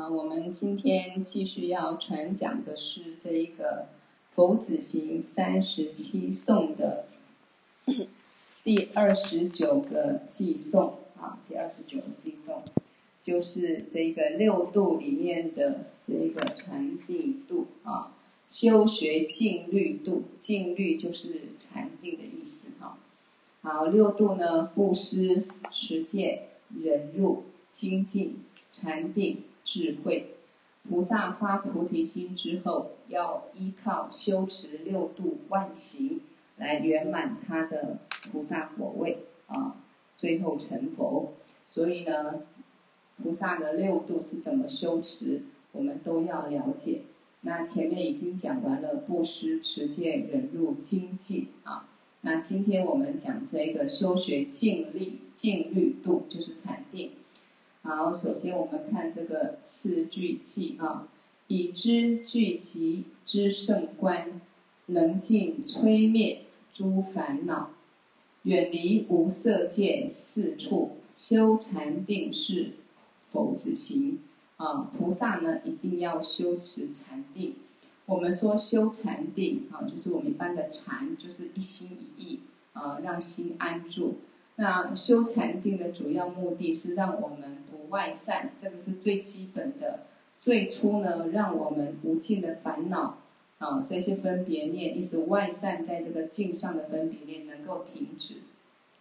啊，我们今天继续要传讲的是这一个佛子行三十七颂的第二十九个寄颂啊，第二十九个偈颂就是这个六度里面的这一个禅定度啊，修学静虑度，静虑就是禅定的意思哈。好，六度呢，布施、持戒、忍辱、精进、禅定。智慧，菩萨发菩提心之后，要依靠修持六度万行来圆满他的菩萨果位啊，最后成佛。所以呢，菩萨的六度是怎么修持，我们都要了解。那前面已经讲完了布施、持戒、忍辱、精进啊。那今天我们讲这个修学静力、静虑度，就是禅定。好，首先我们看这个四句偈啊，以知聚集之圣观，能尽摧灭诸烦恼，远离无色界四处，修禅定是佛子行啊。菩萨呢一定要修持禅定。我们说修禅定啊，就是我们一般的禅，就是一心一意啊，让心安住。那修禅定的主要目的是让我们外散，这个是最基本的。最初呢，让我们无尽的烦恼啊，这些分别念一直外散在这个境上的分别念能够停止，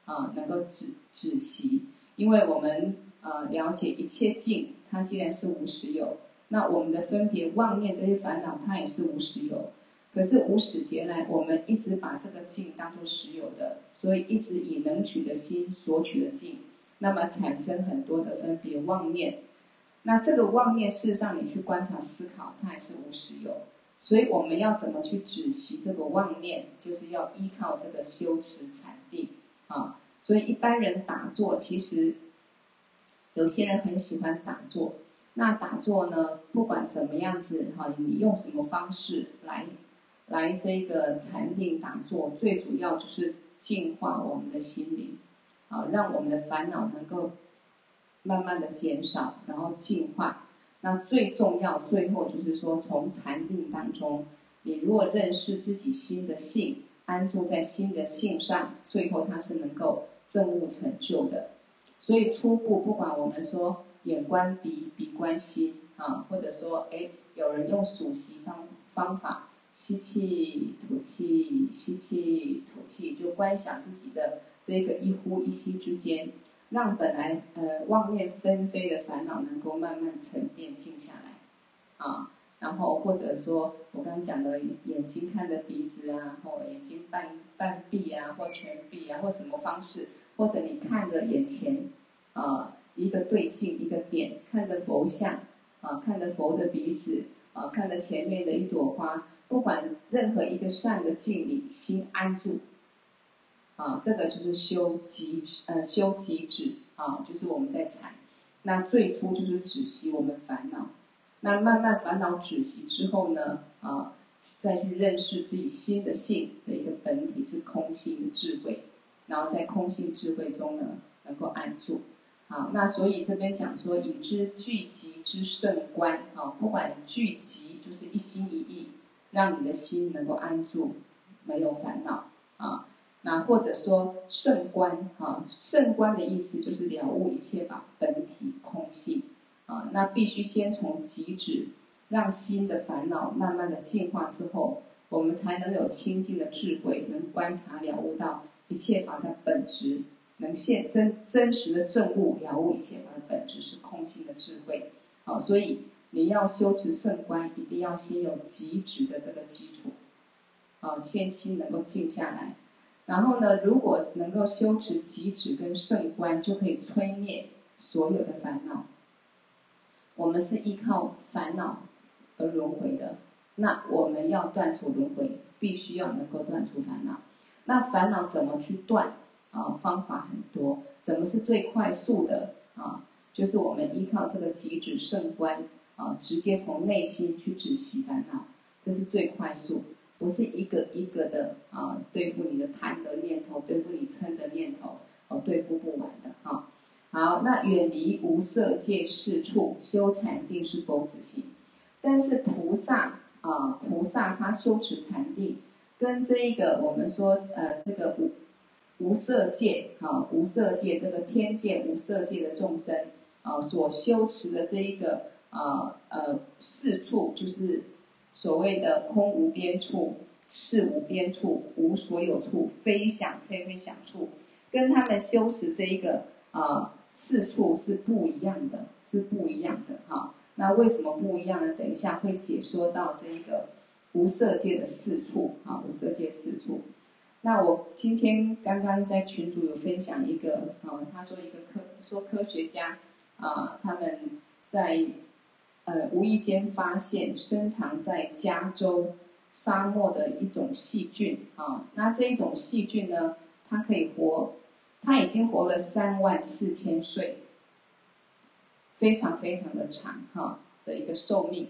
啊，能够止止息。因为我们啊了解一切境，它既然是无实有，那我们的分别妄念这些烦恼，它也是无实有。可是无始劫来，我们一直把这个境当作实有的，所以一直以能取的心索取的境，那么产生很多的分别妄念。那这个妄念，事实上你去观察思考，它还是无实有。所以我们要怎么去止息这个妄念，就是要依靠这个修持禅定啊。所以一般人打坐，其实有些人很喜欢打坐。那打坐呢，不管怎么样子哈，你用什么方式来。来这个禅定打坐，最主要就是净化我们的心灵，好，让我们的烦恼能够慢慢的减少，然后净化。那最重要，最后就是说，从禅定当中，你如果认识自己心的性，安住在心的性上，最后它是能够证悟成就的。所以初步，不管我们说眼观鼻，鼻观心，啊，或者说，哎，有人用数息方方法。吸气，吐气，吸气，吐气，就观想自己的这个一呼一吸之间，让本来呃妄念纷飞的烦恼能够慢慢沉淀静下来，啊，然后或者说我刚刚讲的眼睛看着鼻子啊，或眼睛半半闭啊，或全闭啊，或什么方式，或者你看着眼前啊一个对镜一个点，看着佛像啊，看着佛的鼻子啊，看着前面的一朵花。不管任何一个善的境里，心安住，啊，这个就是修极，呃，修极止啊，就是我们在禅。那最初就是止息我们烦恼，那慢慢烦恼止息之后呢，啊，再去认识自己心的性的一个本体是空性的智慧，然后在空性智慧中呢，能够安住。好，那所以这边讲说，以知聚集之胜观，啊，不管聚集就是一心一意。让你的心能够安住，没有烦恼啊。那或者说圣观啊，圣观的意思就是了悟一切法本体空性啊。那必须先从极止，让心的烦恼慢慢的净化之后，我们才能有清净的智慧，能观察了悟到一切法的本质，能现真真实的证悟了悟一切法的本质是空性的智慧。好，所以。你要修持圣观，一定要先有极止的这个基础，啊，先心能够静下来。然后呢，如果能够修持极止跟圣观，就可以摧灭所有的烦恼。我们是依靠烦恼而轮回的，那我们要断除轮回，必须要能够断除烦恼。那烦恼怎么去断？啊，方法很多。怎么是最快速的？啊，就是我们依靠这个极止圣观。啊，直接从内心去止息烦恼，这是最快速，不是一个一个的啊对付你的贪的念头，对付你嗔的念头，哦、对付不完的哈、啊。好，那远离无色界四处修禅定是佛子行，但是菩萨啊、菩萨他修持禅定，跟这一个我们说呃这个无无色界啊，无色界这个天界无色界的众生啊、所修持的这一个啊呃，呃四处，就是所谓的空无边处、事无边处、无所有处、非想非非想处，跟他们修持这一个啊。四处是不一样的，是不一样的哈。那为什么不一样呢？等一下会解说到这一个无色界的四处啊，无色界四处。那我今天刚刚在群组有分享一个啊，他说一个科说科学家啊，他们在呃无意间发现深藏在加州沙漠的一种细菌啊，那这一种细菌呢，它可以活。它已经活了三万四千岁，非常非常的长哈的一个寿命。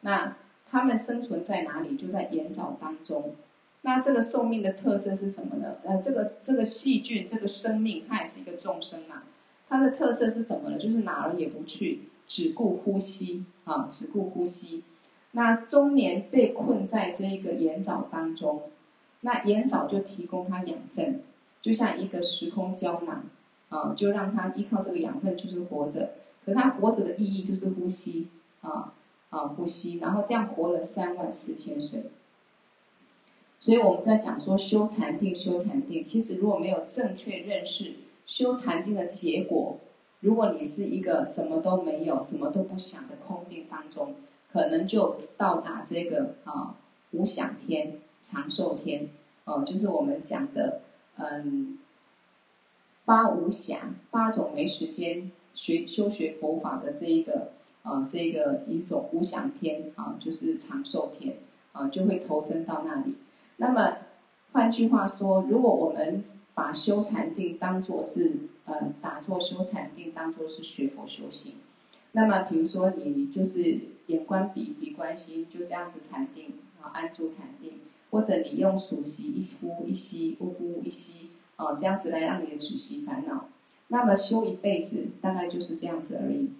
那他们生存在哪里？就在岩沼当中。那这个寿命的特色是什么呢？呃，这个这个细菌，这个生命，它也是一个众生嘛。它的特色是什么呢？就是哪儿也不去，只顾呼吸啊，只顾呼吸。那中年被困在这一个盐沼当中，那盐沼就提供它养分。就像一个时空胶囊，啊，就让他依靠这个养分就是活着。可他活着的意义就是呼吸，啊啊呼吸，然后这样活了三万四千岁。所以我们在讲说修禅定，修禅定，其实如果没有正确认识修禅定的结果，如果你是一个什么都没有、什么都不想的空定当中，可能就到达这个啊无想天、长寿天，哦、啊，就是我们讲的。嗯，八无想，八种没时间学修学佛法的这一个啊，这个一种无想天啊，就是长寿天啊，就会投身到那里。那么换句话说，如果我们把修禅定当作是呃，打坐修禅定当作是学佛修行，那么比如说你就是眼观鼻，鼻观心，就这样子禅定啊，安住禅定。或者你用数息一呼一吸，呜呼一吸，哦，这样子来让你的止息烦恼。那么修一辈子，大概就是这样子而已。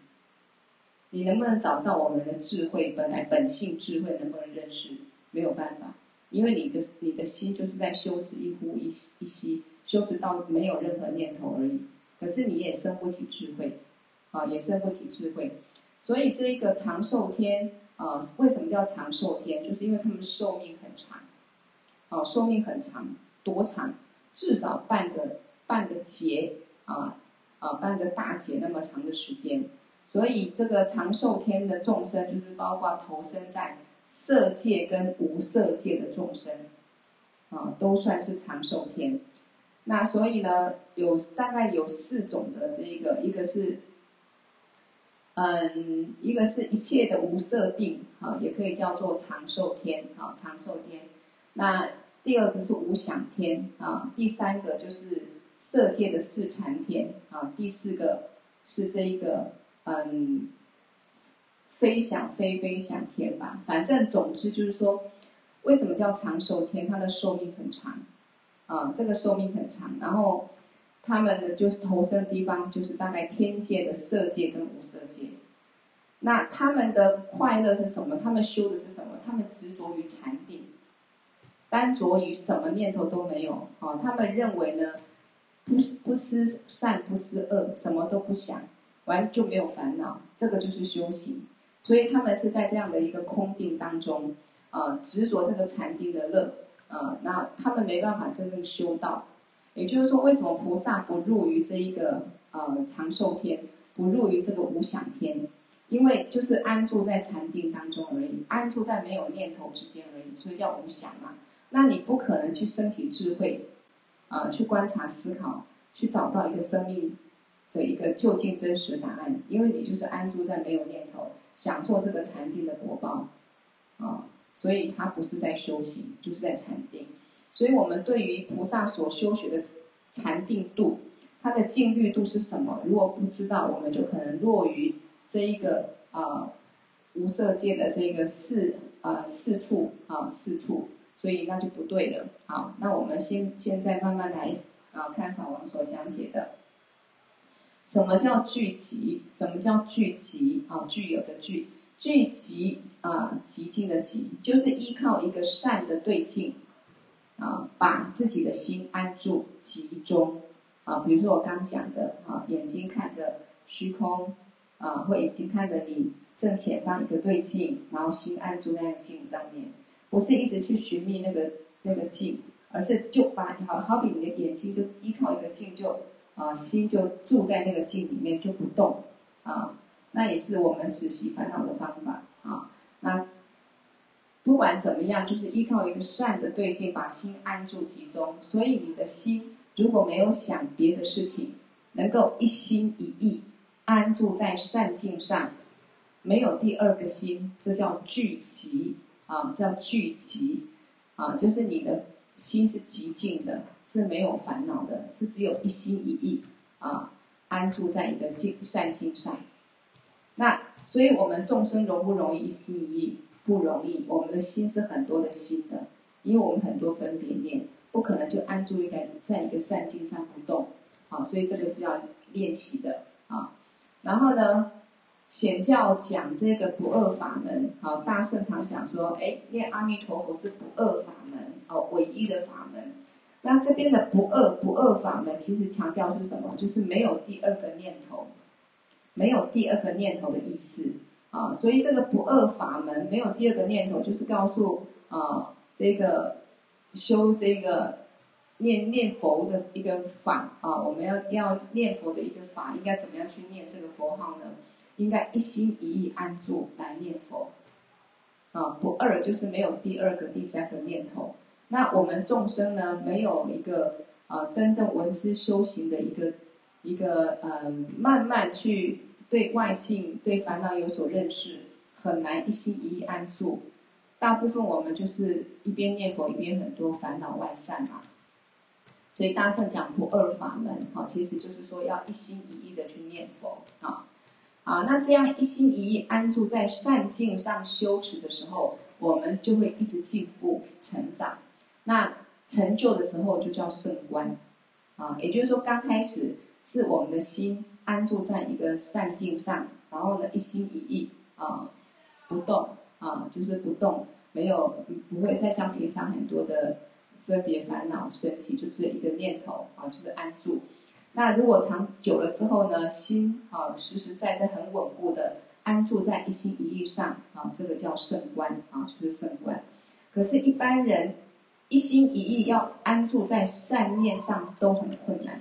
你能不能找到我们的智慧？本来本性智慧能不能认识？没有办法，因为你就是你的心就是在修持一呼一吸一吸，修持到没有任何念头而已。可是你也生不起智慧，啊，也生不起智慧。所以这一个长寿天啊，为什么叫长寿天？就是因为他们寿命很长。哦，寿命很长，多长？至少半个半个劫啊啊，半个大劫那么长的时间。所以这个长寿天的众生，就是包括投身在色界跟无色界的众生，啊，都算是长寿天。那所以呢，有大概有四种的这一个，一个是，嗯，一个是一切的无色定，啊，也可以叫做长寿天，啊，长寿天。那第二个是无想天啊，第三个就是色界的四禅天啊，第四个是这一个嗯，非想非非想天吧。反正总之就是说，为什么叫长寿天？它的寿命很长啊，这个寿命很长。然后他们的就是投生的地方，就是大概天界的色界跟无色界。那他们的快乐是什么？他们修的是什么？他们执着于禅定。单着于什么念头都没有，啊，他们认为呢，不不思善不思恶，什么都不想，完就没有烦恼，这个就是修行。所以他们是在这样的一个空定当中，啊，执着这个禅定的乐，啊，那他们没办法真正修道。也就是说，为什么菩萨不入于这一个呃长寿天，不入于这个无想天？因为就是安住在禅定当中而已，安住在没有念头之间而已，所以叫无想嘛。那你不可能去升起智慧，啊，去观察思考，去找到一个生命的一个究竟真实答案，因为你就是安住在没有念头，享受这个禅定的果报，啊，所以他不是在修行，就是在禅定。所以我们对于菩萨所修学的禅定度，它的静虑度是什么？如果不知道，我们就可能落于这一个啊无色界的这个四啊四处啊四处。所以那就不对了。好，那我们先现在慢慢来啊，看法王所讲解的。什么叫聚集？什么叫聚集？啊，具有的聚，聚集啊，极静的极，就是依靠一个善的对境，啊，把自己的心安住集中。啊，比如说我刚讲的，啊，眼睛看着虚空，啊，或眼睛看着你正前方一个对境，然后心安住在那个境上面，不是一直去寻觅那个那个境，而是就把好好比你的眼睛就依靠一个境就。啊，心就住在那个境里面就不动，啊，那也是我们止息烦恼的方法啊。那不管怎么样，就是依靠一个善的对境，把心安住集中。所以你的心如果没有想别的事情，能够一心一意安住在善境上，没有第二个心，这叫聚集啊，叫聚集啊，就是你的。心是极静的，是没有烦恼的，是只有一心一意啊，安住在一个静善心上。那所以，我们众生容不容易一心一意？不容易。我们的心是很多的心的，因为我们很多分别念，不可能就安住一个在一个善境上不动。啊，所以这个是要练习的啊。然后呢，显教讲这个不二法门，好，大圣常讲说，哎，念阿弥陀佛是不二法门。哦，唯一的法门。那这边的不二不二法门，其实强调是什么？就是没有第二个念头，没有第二个念头的意思啊。所以这个不二法门没有第二个念头，就是告诉啊，这个修这个念念佛的一个法啊，我们要要念佛的一个法，应该怎么样去念这个佛号呢？应该一心一意安住来念佛啊。不二就是没有第二个、第三个念头。那我们众生呢，没有一个啊、真正闻思修行的一个一个嗯、慢慢去对外境、对烦恼有所认识，很难一心一意安住。大部分我们就是一边念佛一边很多烦恼外散嘛。所以大圣讲不二法门，哈，其实就是说要一心一意的去念佛啊。啊，那这样一心一意安住在善境上修持的时候，我们就会一直进步成长。那成就的时候就叫圣观，啊，也就是说刚开始是我们的心安住在一个善境上，然后呢一心一意啊不动啊，就是不动，没有不会再像平常很多的分别烦恼升起，就只有一个念头啊，就是安住。那如果长久了之后呢，心啊实实在在很稳固的安住在一心一意上啊，这个叫圣观啊，就是圣观。可是，一般人。一心一意要安住在善念上都很困难，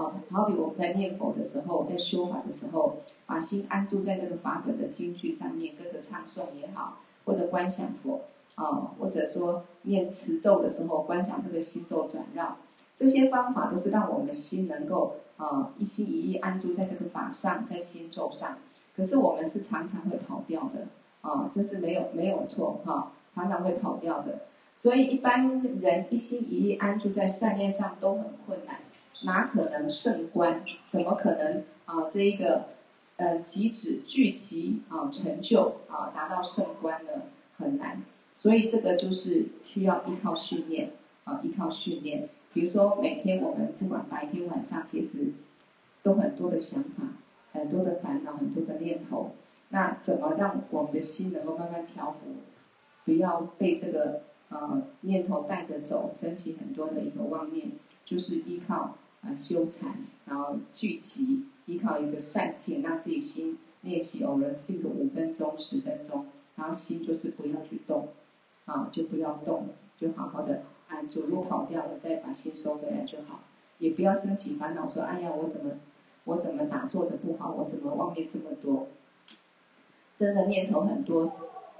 啊，好比我们在念佛的时候，在修法的时候，把心安住在那个法本的经句上面，跟着唱诵也好，或者观想佛，啊，或者说念持咒的时候，观想这个心咒转绕，这些方法都是让我们心能够啊一心一意安住在这个法上，在心咒上。可是我们是常常会跑掉的，啊，这是没有没有错哈，常常会跑掉的。所以一般人一心一意安住在善念上都很困难，哪可能胜观？怎么可能啊？这一个呃，集止聚集啊，成就啊，达到胜观呢？很难。所以这个就是需要依靠训练啊，依靠训练。比如说每天我们不管白天晚上，其实都很多的想法，很多的烦恼，很多的念头。那怎么让我们的心能够慢慢调伏，不要被这个。呃，念头带着走，升起很多的一个妄念，就是依靠啊、修禅，然后聚集，依靠一个善境，让自己心练习偶尔静个五分钟、十分钟，然后心就是不要去动，啊，就不要动，就好好的安住。如果跑掉了，再把心收回来就好，也不要升起烦恼，说哎呀，我怎么 我怎么打坐的不好，我怎么妄念这么多，真的念头很多。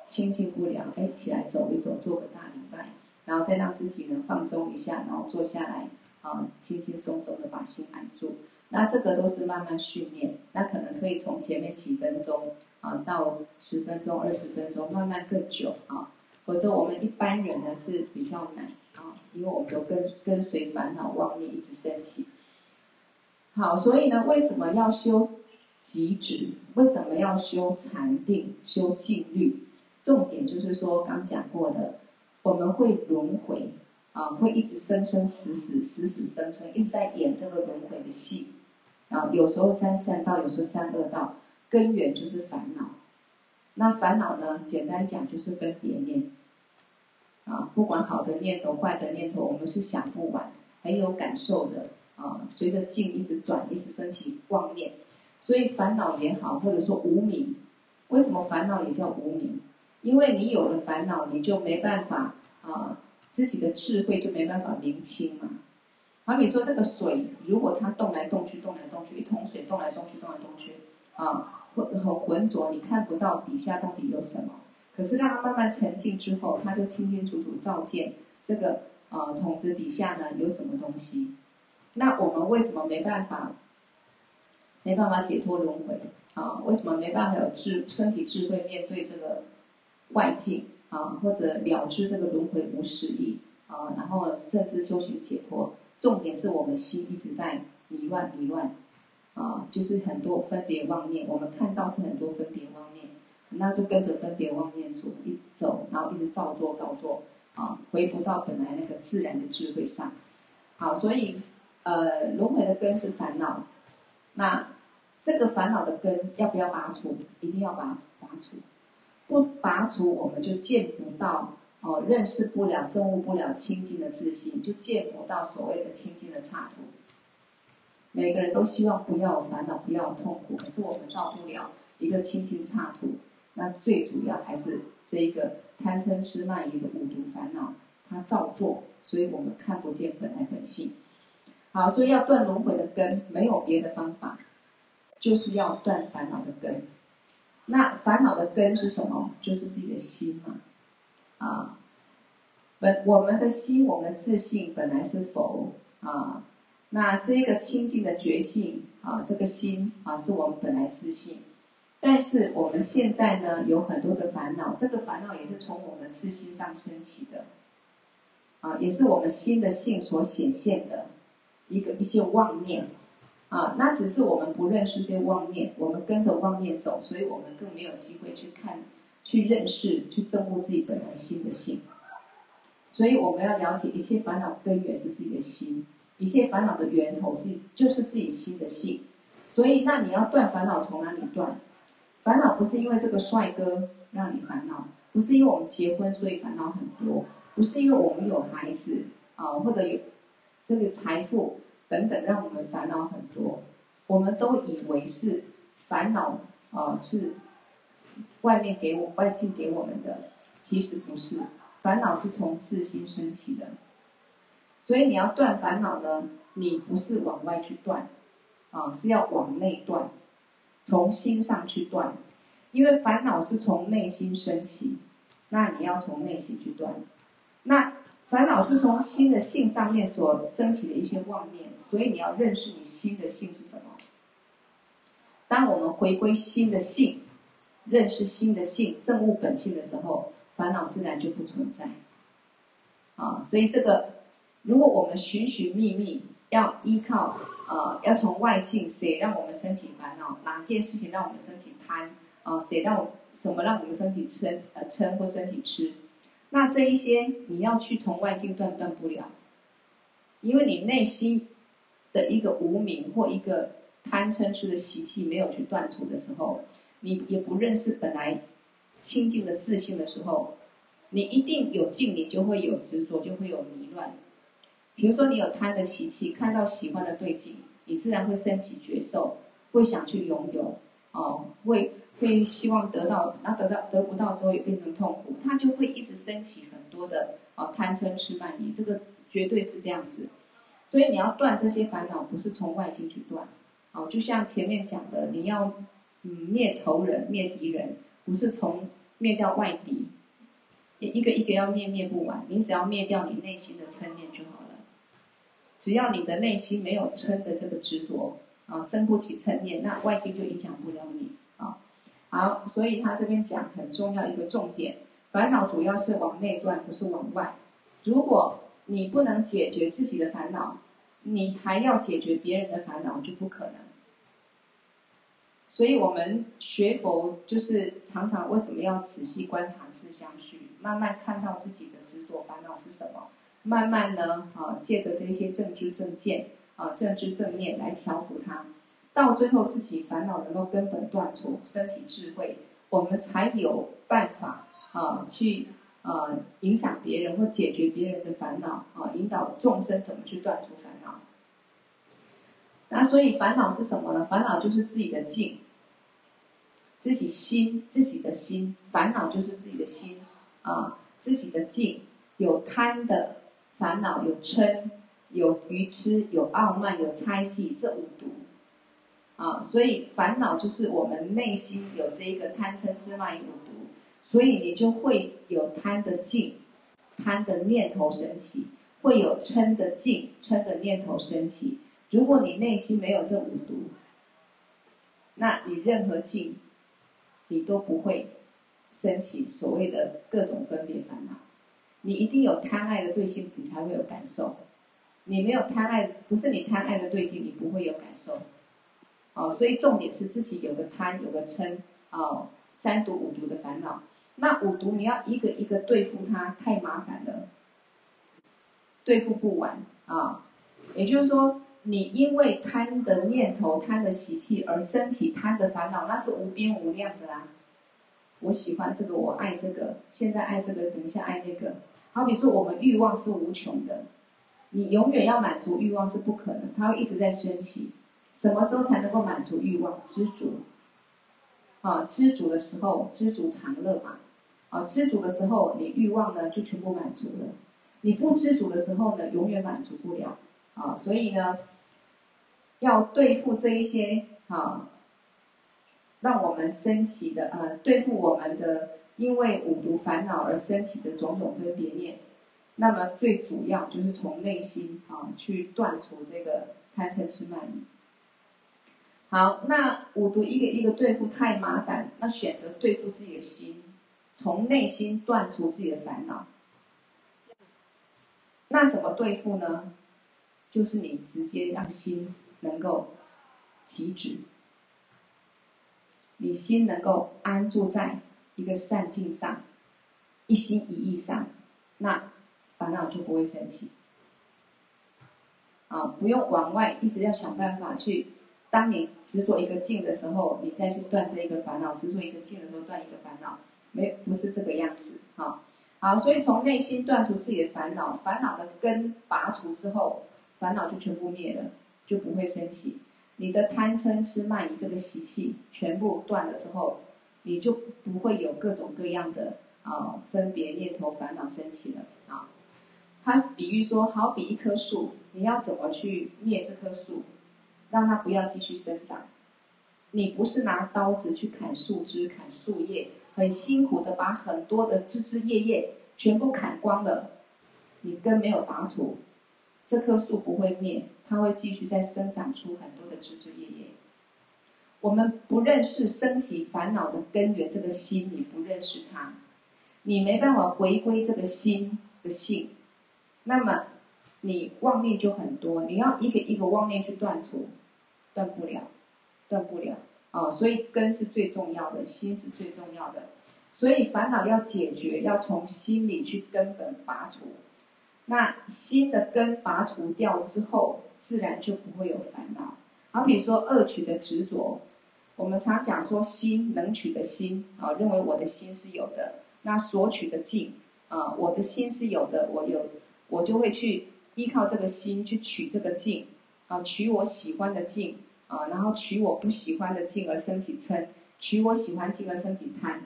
清静不了，哎，起来走一走，做个大礼拜，然后再让自己呢放松一下，然后坐下来，啊，轻轻松松的把心安住。那这个都是慢慢训练，那可能可以从前面几分钟啊，到十分钟、二十分钟，慢慢更久啊。否则我们一般人呢是比较难啊，因为我们都跟跟随烦恼妄念一直升起。好，所以呢，为什么要修集止？为什么要修禅定？修静律？重点就是说，刚讲过的，我们会轮回啊，会一直生生死死、死死生生，一直在演这个轮回的戏啊，有时候三善道，有时候三恶道，根源就是烦恼。那烦恼呢，简单讲就是分别念。啊，不管好的念头、坏的念头，我们是想不完，很有感受的啊。随着境一直转，一直升起妄念，所以烦恼也好，或者说无明，为什么烦恼也叫无明？因为你有了烦恼，你就没办法啊，自己的智慧就没办法明清嘛。好比说这个水，如果它动来动去，动来动去，一桶水动来动去，动来动去，啊，很很浑浊，你看不到底下到底有什么。可是让它慢慢沉静之后，它就清清楚楚照见这个呃桶子底下呢有什么东西。那我们为什么没办法没办法解脱轮回啊？为什么没办法有智身体智慧面对这个外境啊？或者了知这个轮回无实义啊？然后甚至修行解脱，重点是我们心一直在迷乱迷乱啊，就是很多分别妄念。我们看到是很多分别妄念。那就跟着分别妄念走一走，然后一直照做照做，啊，回不到本来那个自然的智慧上。好，所以呃，轮回的根是烦恼。那这个烦恼的根要不要拔除？一定要把拔除。不拔除，我们就见不到哦，认识不了、证悟不了清净的自信，就见不到所谓的清净的刹土。每个人都希望不要有烦恼，不要有痛苦，可是我们到不了一个清净刹土。那最主要还是这一个贪嗔痴慢疑的五毒烦恼，它造作，所以我们看不见本来本性。好，所以要断轮回的根，没有别的方法，就是要断烦恼的根。那烦恼的根是什么？就是自己的心嘛。啊，本我们的心，我们的自信本来是佛啊。那这个清净的觉性啊，这个心啊，是我们本来自信。但是我们现在呢，有很多的烦恼，这个烦恼也是从我们自心上升起的，啊，也是我们心的性所显现的一个一些妄念，啊，那只是我们不认识这些妄念，我们跟着妄念走，所以我们更没有机会去看、去认识、去证悟自己本来心的性。所以我们要了解，一切烦恼根源是自己的心，一切烦恼的源头是就是自己心的性。所以，那你要断烦恼，从哪里断？烦恼不是因为这个帅哥让你烦恼，不是因为我们结婚所以烦恼很多，不是因为我们有孩子啊，或者有这个财富等等让我们烦恼很多。我们都以为是烦恼啊，是外面给我外境给我们的，其实不是，烦恼是从自心升起的。所以你要断烦恼呢，你不是往外去断，啊，是要往内断。从心上去断，因为烦恼是从内心升起，那你要从内心去断。那烦恼是从心的性上面所升起的一些妄念，所以你要认识你心的性是什么。当我们回归心的性，认识心的性，证悟本性的时候，烦恼自然就不存在。啊，所以这个，如果我们寻寻觅觅，要依靠。啊、呃，要从外境，谁让我们升起烦恼？哪件事情让我们身体贪？啊、谁让我什么让我们身体嗔？呃，嗔或身体痴？那这一些你要去从外境断，断不了，因为你内心的一个无明或一个贪嗔痴的习气没有去断除的时候，你也不认识本来清净的自性的时候，你一定有境，你就会有执着，就会有迷乱。比如说，你有贪的习气，看到喜欢的对境，你自然会升起觉受，会想去拥有，哦，会会希望得到，那得到得不到之后也变成痛苦，它就会一直升起很多的啊贪嗔痴慢疑，这个绝对是这样子。所以你要断这些烦恼，不是从外境去断，哦，就像前面讲的，你要嗯灭仇人、灭敌人，不是从灭掉外敌，一个一个要灭灭不完，你只要灭掉你内心的嗔念就好了。只要你的内心没有嗔的这个执着啊，生不起嗔念，那外境就影响不了你。好，所以他这边讲很重要一个重点，烦恼主要是往内断，不是往外。如果你不能解决自己的烦恼，你还要解决别人的烦恼，就不可能。所以我们学佛就是常常为什么要仔细观察自相续，慢慢看到自己的执着烦恼是什么。慢慢呢，啊，借着这些正知正见，啊，正知正念来调伏它，到最后自己烦恼能够根本断除，身体智慧，我们才有办法啊去啊影响别人或解决别人的烦恼啊，引导众生怎么去断除烦恼。那所以烦恼是什么呢？烦恼就是自己的境，自己心，自己的心，烦恼就是自己的心啊，自己的境，有贪的烦恼，有嗔。有愚痴，有傲慢，有猜忌，这五，啊，所以烦恼就是我们内心有这一个贪嗔痴慢疑五毒，所以你就会有贪的境，贪的念头升起，会有嗔的境，嗔的念头升起。如果你内心没有这五毒，那你任何境，你都不会升起所谓的各种分别烦恼。你一定有贪爱的对境，你才会有感受。你没有贪爱，不是你贪爱的对境，你不会有感受。哦，所以重点是自己有个贪，有个嗔，哦，三毒五毒的烦恼。那五毒你要一个一个对付它，太麻烦了，对付不完啊，也就是说，你因为贪的念头、贪的习气而升起贪的烦恼，那是无边无量的啊。我喜欢这个，我爱这个，现在爱这个，等一下爱那个。好比说，我们欲望是无穷的。你永远要满足欲望是不可能，它会一直在升起。什么时候才能够满足欲望？知足。啊，知足的时候，知足常乐嘛。啊，知足的时候，你欲望呢就全部满足了。你不知足的时候呢，永远满足不了。啊，所以呢，要对付这一些啊，让我们升起的呃，对付我们的因为五毒烦恼而升起的种种分别念。那么最主要就是从内心啊去断除这个贪嗔痴慢疑。好，那五毒一个一个对付太麻烦，那选择对付自己的心，从内心断除自己的烦恼。那怎么对付呢？就是你直接让心能够极止，你心能够安住在一个善境上，一心一意上，那。烦恼就不会生气，啊，不用往外一直要想办法去。当你执着一个境的时候，你再去断这一个烦恼；执着一个境的时候，断一个烦恼，没不是这个样子，哈。好，所以从内心断除自己的烦恼，烦恼的根拔除之后，烦恼就全部灭了，就不会生气。你的贪嗔痴慢疑这个习气全部断了之后，你就不会有各种各样的啊分别念头烦恼升起了啊。他比喻说，好比一棵树，你要怎么去灭这棵树，让它不要继续生长？你不是拿刀子去砍树枝、砍树叶，很辛苦的把很多的枝枝叶叶全部砍光了，你根没有拔除，这棵树不会灭，它会继续再生长出很多的枝枝叶叶。我们不认识升起烦恼的根源，这个心你不认识它，你没办法回归这个心的性。那么，你妄念就很多，你要一个一个妄念去断除，断不了，断不了啊、所以根是最重要的，心是最重要的。所以烦恼要解决，要从心里去根本拔除。那心的根拔除掉之后，自然就不会有烦恼。好，比说恶取的执着，我们常讲说心能取的心啊、认为我的心是有的，那所取的境啊，我的心是有的，我有。我就会去依靠这个心去取这个境，啊，取我喜欢的境，啊，然后取我不喜欢的进而生起嗔，取我喜欢进而生起贪，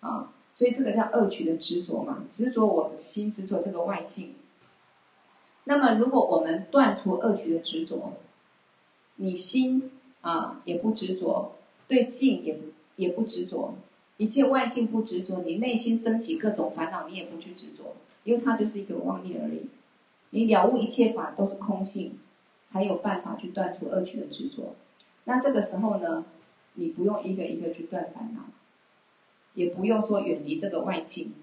啊，所以这个叫恶取的执着嘛，执着我的心，执着这个外境。那么，如果我们断除恶取的执着，你心啊也不执着，对境也也不执着，一切外境不执着，你内心升起各种烦恼，你也不去执着。因为它就是一个妄念而已，你了悟一切法都是空性，才有办法去断除恶取的执着。那这个时候呢，你不用一个一个去断烦恼，也不用说远离这个外境，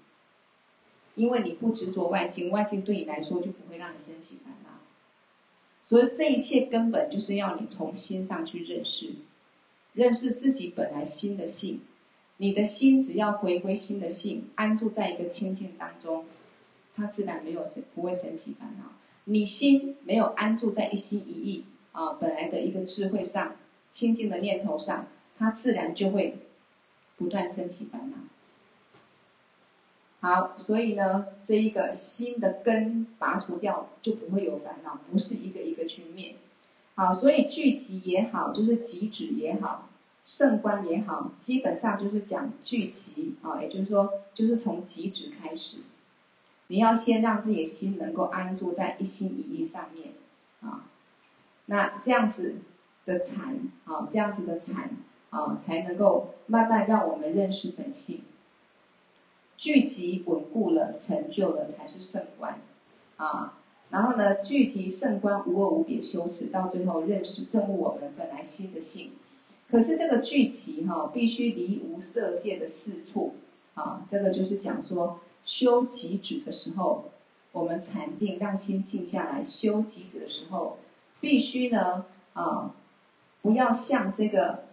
因为你不执着外境，外境对你来说就不会让你升起烦恼。所以这一切根本就是要你从心上去认识，认识自己本来心的性。你的心只要回归心的性，安住在一个清净当中。他自然没有不会生起烦恼。你心没有安住在一心一意啊，本来的一个智慧上，清净的念头上，它自然就会不断升起烦恼。好，所以呢，这一个心的根拔除掉，就不会有烦恼，不是一个一个去灭。好，所以聚集也好，就是集止也好，胜观也好，基本上就是讲聚集啊，也就是说，就是从集止开始。你要先让自己的心能够安住在一心一意上面啊，那这样子的禅啊，这样子的禅啊，才能够慢慢让我们认识本性。聚集稳固了，成就了，才是圣观，啊，然后呢，聚集圣观无二无别修持，到最后认识证悟我们本来心的性。可是这个聚集哈、必须离无色界的四处，啊，这个就是讲说修集止的时候，我们禅定让心静下来，修集止的时候，必须呢，啊，不要像这个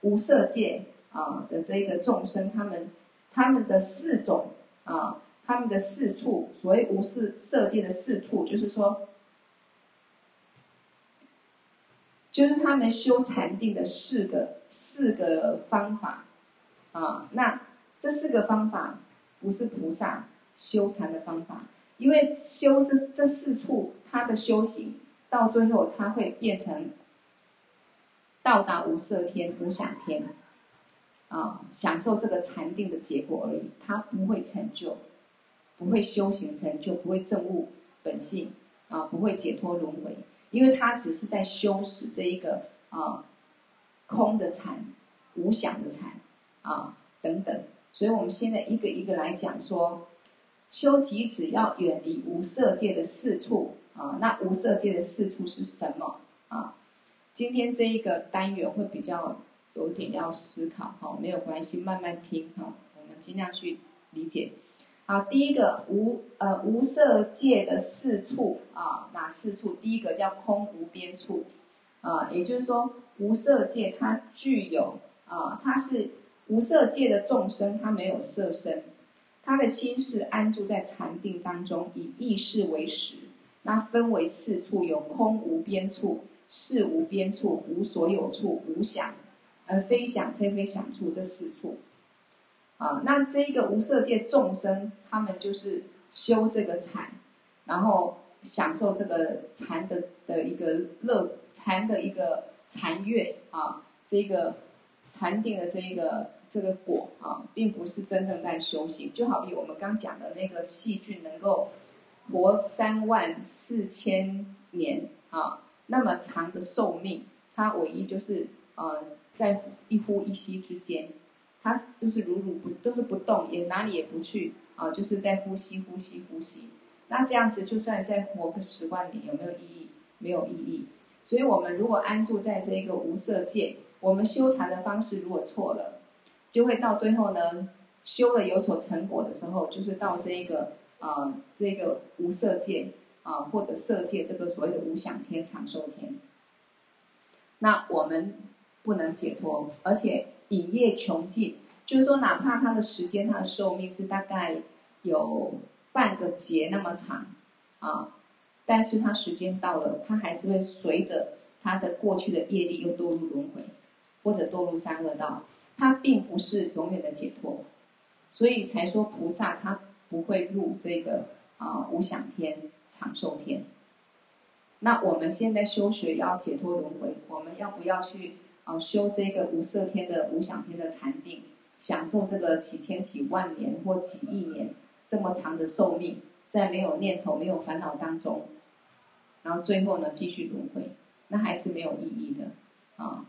无色界啊的这个众生他们。他们的四种啊，他们的四处，所谓无色色界的四处，就是说，就是他们修禅定的四个四个方法啊。那这四个方法不是菩萨修禅的方法，因为修这这四处，他的修行到最后，他会变成到达无色天、无想天。啊，享受这个禅定的结果而已，他不会成就，不会修行成就，不会证悟本性，啊，不会解脱轮回，因为他只是在修持这一个啊空的禅、无想的禅啊等等。所以我们现在一个一个来讲说，修集止要远离无色界的四处啊，那无色界的四处是什么啊？今天这一个单元会比较。有点要思考哈，没有关系，慢慢听哈，我们尽量去理解。好，第一个无呃无色界的四处啊，哪四处？第一个叫空无边处啊，也就是说无色界它具有啊，它是无色界的众生，他没有色身，他的心是安住在禅定当中，以意识为识，那分为四处，有空无边处、识无边处、无所有处、无想。而非想非非想处这四处，啊，那这一个无色界众生，他们就是修这个禅，然后享受这个禅的的一个乐，禅的一个禅悦啊，这个禅定的这一个这个果啊，并不是真正在修行。就好比我们刚讲的那个细菌能够活三万四千年啊，那么长的寿命，它唯一就是呃。在一呼一吸之间，它就是如如不都是不动，也哪里也不去啊，就是在呼吸呼吸呼吸。那这样子就算再活个十万年，有没有意义？没有意义。所以我们如果安住在这个无色界，我们修禅的方式如果错了，就会到最后呢，修了有所成果的时候，就是到这一个啊这个无色界啊或者色界这个所谓的无想天、长寿天。那我们。不能解脱，而且影业穷尽，就是说，哪怕他的时间，他的寿命是大概有半个劫那么长，啊，但是他时间到了，他还是会随着他的过去的业力又堕入轮回，或者堕入三恶道，他并不是永远的解脱，所以才说菩萨他不会入这个啊无想天、长寿天。那我们现在修学要解脱轮回，我们要不要去？啊，修这个无色天的无想天的禅定，享受这个几千几万年或几亿年这么长的寿命，在没有念头、没有烦恼当中，然后最后呢继续轮回，那还是没有意义的啊。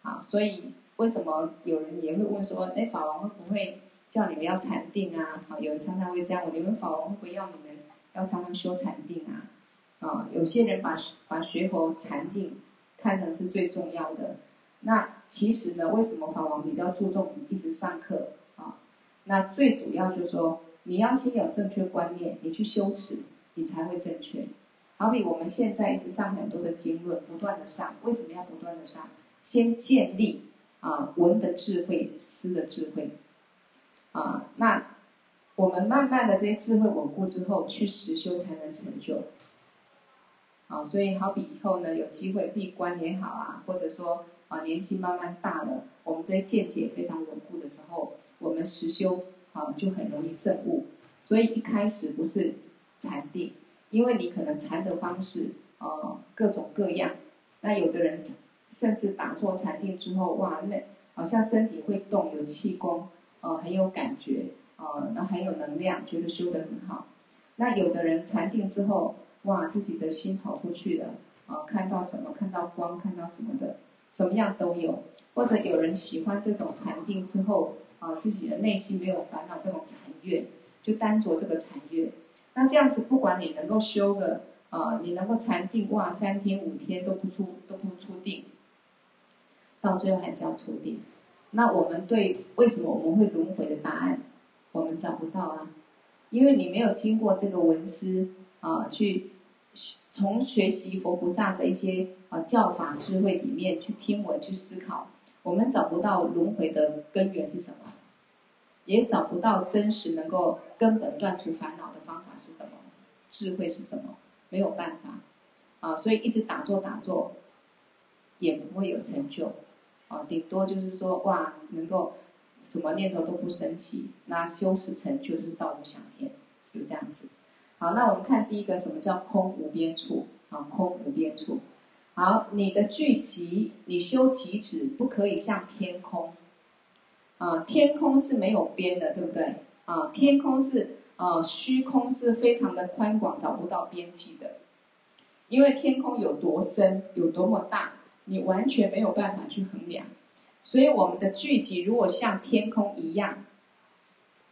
好，所以为什么有人也会问说，哎，法王会不会叫你们要禅定啊？好，有人常常会这样问，你们法王会不会要你们要常常修禅定啊？啊，有些人把把学佛禅定。看成是最重要的，那其实呢，为什么法王比较注重一直上课啊？那最主要就是说，你要先有正确观念，你去修持，你才会正确。好比我们现在一直上很多的经论，不断的上，为什么要不断的上？先建立啊闻的智慧，思的智慧啊。那我们慢慢的这些智慧稳固之后，去实修才能成就。啊，所以好比以后呢，有机会闭关也好啊，或者说啊年纪慢慢大了，我们这些见解非常稳固的时候，我们实修啊就很容易证悟。所以一开始不是禅定，因为你可能禅的方式啊各种各样，那有的人甚至打坐禅定之后，哇，那好像身体会动，有气功，呃很有感觉，呃那很有能量，觉得修得很好。那有的人禅定之后，哇，自己的心跑出去了，啊，看到什么，看到光，看到什么的，什么样都有。或者有人喜欢这种禅定之后，啊，自己的内心没有烦恼，这种禅悦，就单着这个禅悦。那这样子，不管你能够修个，啊，你能够禅定哇，三天五天都不出都不出定，到最后还是要出定。那我们对为什么我们会轮回的答案，我们找不到啊。因为你没有经过这个文思啊，去从学习佛菩萨的一些啊教法智慧里面去听闻去思考，我们找不到轮回的根源是什么，也找不到真实能够根本断除烦恼的方法是什么，智慧是什么，没有办法啊，所以一直打坐打坐，也不会有成就啊，顶多就是说哇，能够。什么念头都不升起，那修持成就就是道无想天，就这样子。好，那我们看第一个，什么叫空无边处？啊，空无边处。好，你的聚集，你修极止，不可以向天空。啊，天空是没有边的，对不对？啊，天空是啊，虚空是非常的宽广，找不到边际的。因为天空有多深，有多么大，你完全没有办法去衡量。所以我们的聚集如果像天空一样，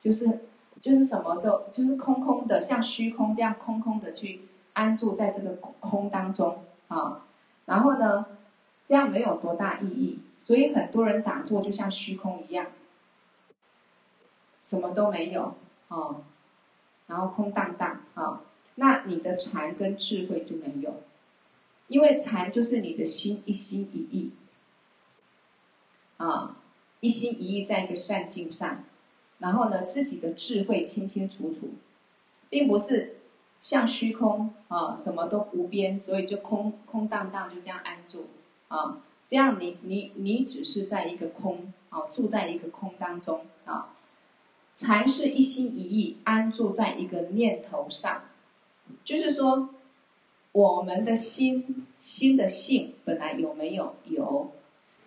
就是就是什么都就是空空的，像虚空这样空空的去安住在这个空当中啊。然后呢，这样没有多大意义。所以很多人打坐就像虚空一样，什么都没有啊，然后空荡荡啊。那你的禅跟智慧就没有，因为禅就是你的心一心一意。啊，一心一意在一个善境上，然后呢，自己的智慧清清楚楚，并不是像虚空啊，什么都无边，所以就空空荡荡就这样安住。啊，这样你你你只是在一个空啊，住在一个空当中啊，禅是一心一意安住在一个念头上，就是说，我们的心心的性本来有没有？有。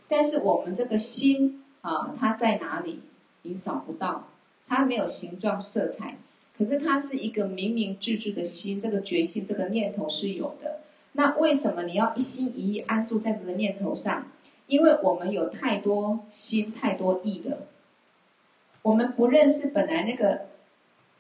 但是我们这个心啊，它在哪里？你找不到，它没有形状、色彩，可是它是一个明明智智的心，这个决心、这个念头是有的。那为什么你要一心一意安住在这个念头上？因为我们有太多心、太多意了。我们不认识本来那个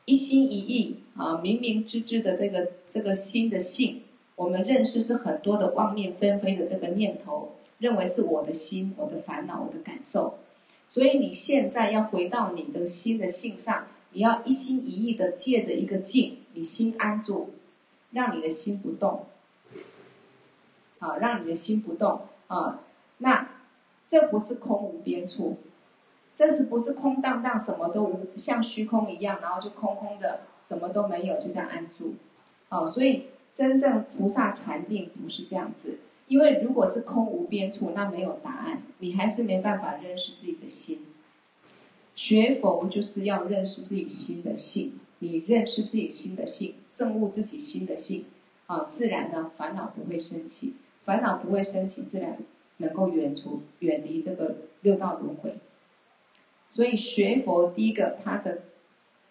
一心一意啊，明明智智的这个这个心的性，我们认识是很多的妄念纷飞的这个念头。认为是我的心、我的烦恼、我的感受，所以你现在要回到你的心的性上，你要一心一意的借着一个静，你心安住，让你的心不动，啊，让你的心不动。啊，那这不是空无边处，这是不是空荡荡，什么都无，像虚空一样，然后就空空的，什么都没有，就这样安住，啊，所以真正菩萨禅定不是这样子。因为如果是空无边处，那没有答案，你还是没办法认识自己的心。学佛就是要认识自己心的性，你认识自己心的性，证悟自己心的性，啊，自然呢烦恼不会升起，烦恼不会升起，自然能够远除远离这个六道轮回。所以学佛第一个，他的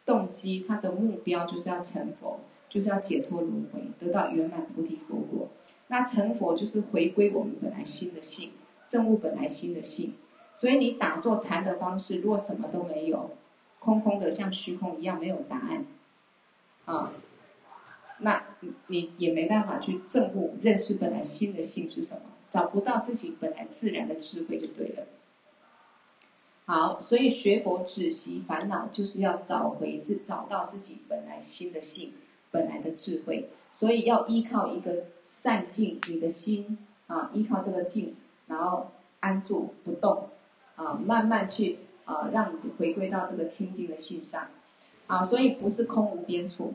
动机，他的目标就是要成佛，就是要解脱轮回，得到圆满菩提佛果。那成佛就是回归我们本来心的性，证悟本来心的性。所以你打坐禅的方式，如果什么都没有，空空的像虚空一样，没有答案，啊，那你也没办法去证悟认识本来心的性是什么，找不到自己本来自然的智慧就对了。好，所以学佛止息烦恼，就是要找回自找到自己本来心的性，本来的智慧。所以要依靠一个善静，你的心啊，依靠这个静，然后安住不动，啊，慢慢去啊，让你回归到这个清净的性上，啊，所以不是空无边处，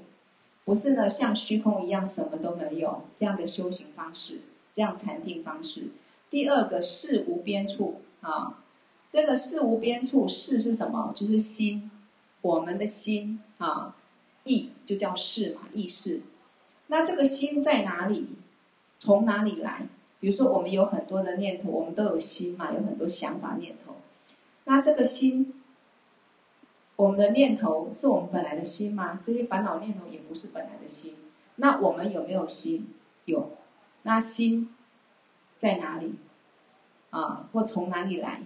不是呢像虚空一样什么都没有这样的修行方式，这样禅定方式。第二个识无边处啊，这个识无边处，识是什么？就是心，我们的心啊，意就叫识嘛，意识。那这个心在哪里？从哪里来？比如说我们有很多的念头，我们都有心嘛，有很多想法念头。那这个心，我们的念头是我们本来的心吗？这些烦恼念头也不是本来的心。那我们有没有心？有。那心。在哪里？啊，或从哪里来？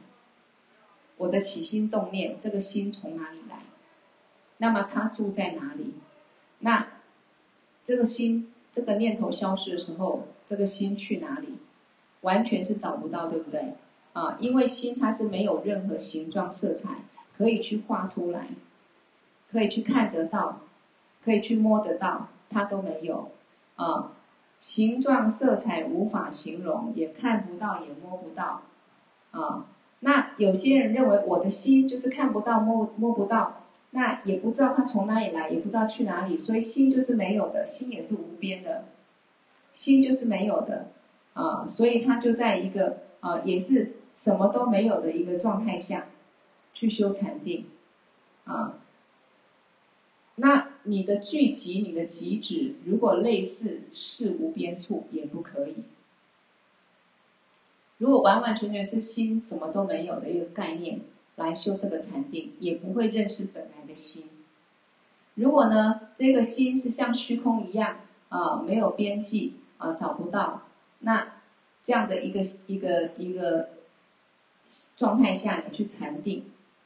我的起心动念，这个心从哪里来？那么它住在哪里？那这个心，这个念头消失的时候，这个心去哪里？完全是找不到，对不对？啊，因为心它是没有任何形状、色彩可以去画出来，可以去看得到，可以去摸得到，它都没有啊。形状、色彩无法形容，也看不到，也摸不到，啊。那有些人认为我的心就是看不到、摸摸不到，那也不知道它从哪里来，也不知道去哪里，所以心就是没有的，心也是无边的，心就是没有的，啊，所以他就在一个啊，也是什么都没有的一个状态下，去修禅定，啊。那你的聚集，你的极止，如果类似是无边处，也不可以。如果完完全全是心什么都没有的一个概念来修这个禅定，也不会认识本心。如果呢，这个心是像虚空一样啊，没有边际啊，找不到，那这样的一个一个一个状态下，你去禅定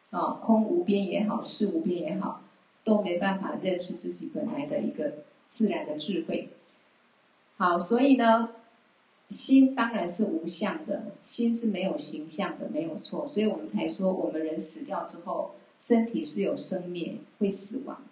啊，空无边也好，识无边也好。都没办法认识自己本来的一个自然的智慧。好，所以呢，心当然是无相的，心是没有形象的，没有错。所以我们才说，我们人死掉之后，身体是有生灭，会死亡，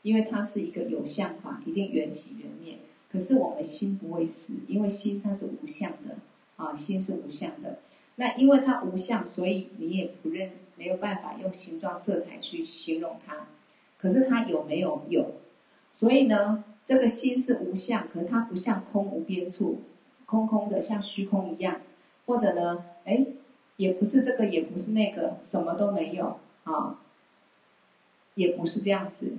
因为它是一个有相法，一定缘起缘灭。可是我们心不会死，因为心它是无相的啊，心是无相的。那因为它无相，所以你也不认，没有办法用形状、色彩去形容它。可是它有没有？有，所以呢，这个心是无相，可是它不像空无边处，空空的像虚空一样，或者呢，哎，也不是这个，也不是那个，什么都没有啊，也不是这样子。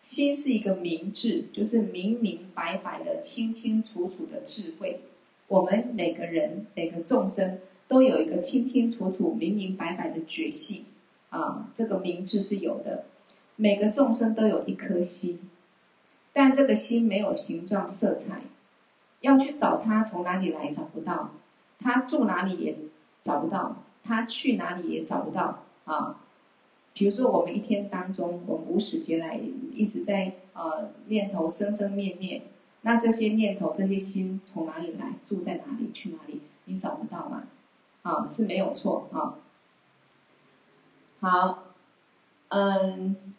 心是一个明智，就是明明白白的、清清楚楚的智慧。我们每个人、每个众生都有一个清清楚楚、明明白白的觉性啊，这个明智是有的。每个众生都有一颗心，但这个心没有形状、色彩，要去找它从哪里来找不到，它住哪里也找不到，它去哪里也找不到啊。比如说，我们一天当中，我们无时间来一直在呃念头生生灭灭，那这些念头、这些心从哪里来，住在哪里，去哪里，你找不到吗？啊，是没有错啊。好，嗯。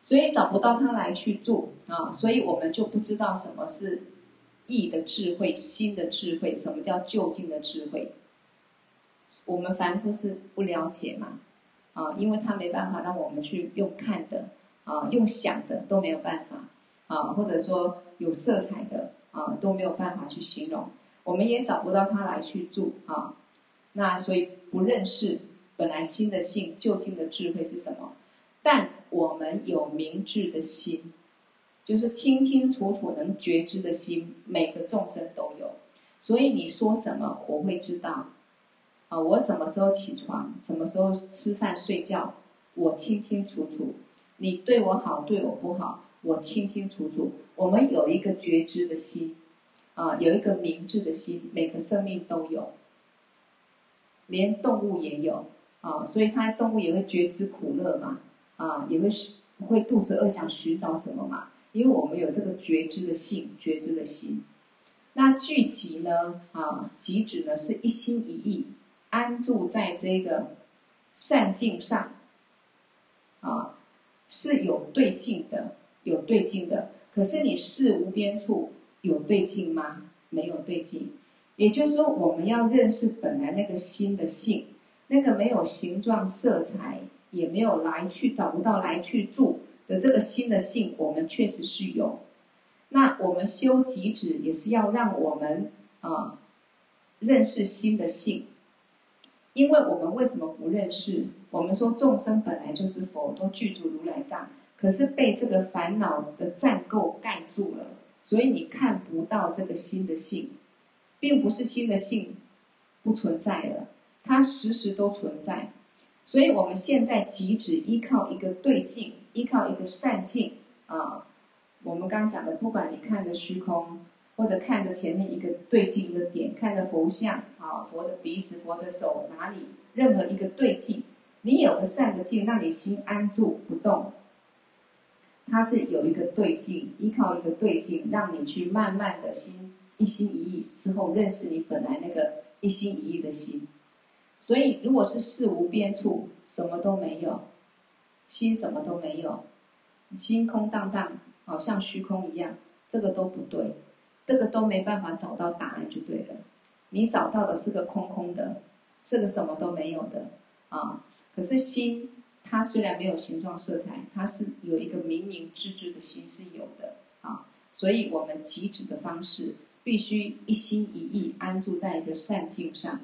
所以找不到他来去住啊，所以我们就不知道什么是意的智慧、心的智慧，什么叫究竟的智慧。我们凡夫是不了解嘛，啊，因为他没办法让我们去用看的啊，用想的都没有办法啊，或者说有色彩的啊都没有办法去形容，我们也找不到他来去住啊，那所以不认识本来心的性究竟的智慧是什么，但。我们有明智的心，就是清清楚楚能觉知的心，每个众生都有。所以你说什么，我会知道。啊，我什么时候起床，什么时候吃饭睡觉，我清清楚楚。你对我好，对我不好，我清清楚楚。我们有一个觉知的心，啊，有一个明智的心，每个生命都有，连动物也有啊，所以它动物也会觉知苦乐嘛。啊，也会会肚子饿，想寻找什么嘛？因为我们有这个觉知的性，觉知的心。那聚集呢？啊，集指呢是一心一意安住在这个善境上，啊，是有对境的，有对境的。可是你识无边处有对境吗？没有对境。也就是说，我们要认识本来那个心的性，那个没有形状、色彩。也没有来去找不到来去住的这个心的性，我们确实是有，那我们修寂止也是要让我们啊认识心的性，因为我们为什么不认识？我们说众生本来就是佛，都具足如来藏，可是被这个烦恼的占垢盖住了，所以你看不到这个心的性，并不是心的性不存在了，它时时都存在。所以我们现在即止依靠一个对境，依靠一个善境啊。我们刚讲的，不管你看着虚空，或者看着前面一个对镜一个点，看着佛像啊，佛的鼻子、佛的手哪里，任何一个对镜，你有个善的镜，让你心安住不动。它是有一个对镜，依靠一个对镜，让你去慢慢的心一心一意之后，认识你本来那个一心一意的心。所以，如果是事无边处，什么都没有，心什么都没有，心空荡荡，好像虚空一样，这个都不对，这个都没办法找到答案就对了。你找到的是个空空的，是个什么都没有的啊。可是心，它虽然没有形状色彩，它是有一个明明知知的心是有的啊。所以我们寂止的方式，必须一心一意安住在一个善境上。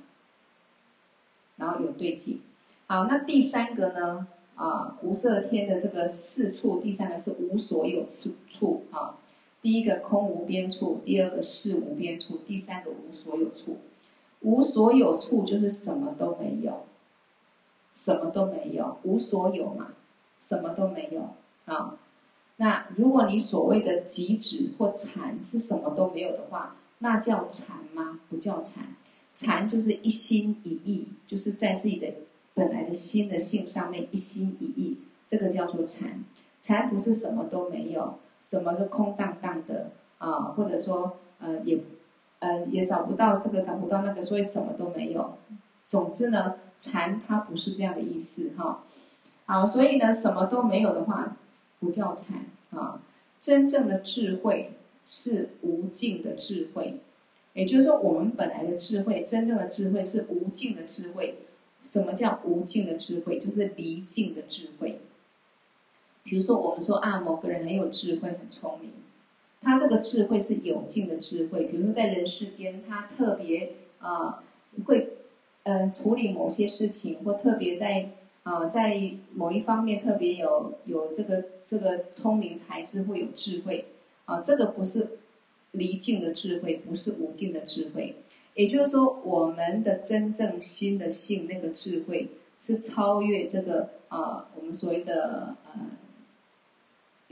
然后有对境，好，那第三个呢？啊，无色天的这个四处，第三个是无所有处处啊。第一个空无边处，第二个是无边处，第三个无所有处。无所有处就是什么都没有，什么都没有，无所有嘛，什么都没有啊。那如果你所谓的极止或禅是什么都没有的话，那叫禅吗？不叫禅。禅就是一心一意，就是在自己的本来的心的性上面一心一意，这个叫做禅。禅不是什么都没有，怎么都空荡荡的啊，或者说呃也呃也找不到这个找不到那个，所以什么都没有。总之呢，禅它不是这样的意思哈。好，所以呢，什么都没有的话，不叫禅啊。真正的智慧是无尽的智慧。也就是说，我们本来的智慧，真正的智慧是无尽的智慧。什么叫无尽的智慧？就是离尽的智慧。比如说，我们说啊，某个人很有智慧，很聪明，他这个智慧是有尽的智慧。比如说，在人世间，他特别啊、会嗯、处理某些事情，或特别在啊、在某一方面特别有有这个这个聪明才智，会有智慧啊、这个不是。离尽的智慧不是无尽的智慧，也就是说，我们的真正心的性那个智慧是超越这个啊、我们所谓的呃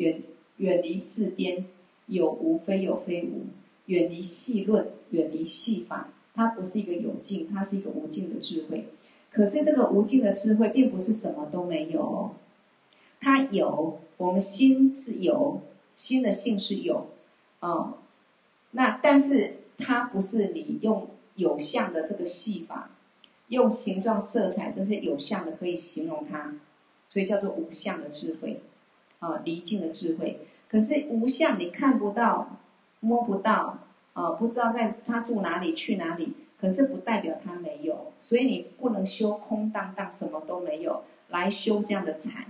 远远离四边，有无非有非无，远离细论，远离细法，它不是一个有尽，它是一个无尽的智慧。可是这个无尽的智慧并不是什么都没有，它有，我们心是有，心的性是有，啊、呃。那但是它不是你用有相的这个戏法，用形状、色彩这些有相的可以形容它，所以叫做无相的智慧，啊，离尽的智慧。可是无相你看不到、摸不到，啊，不知道在他住哪里、去哪里。可是不代表他没有，所以你不能修空荡荡什么都没有来修这样的禅。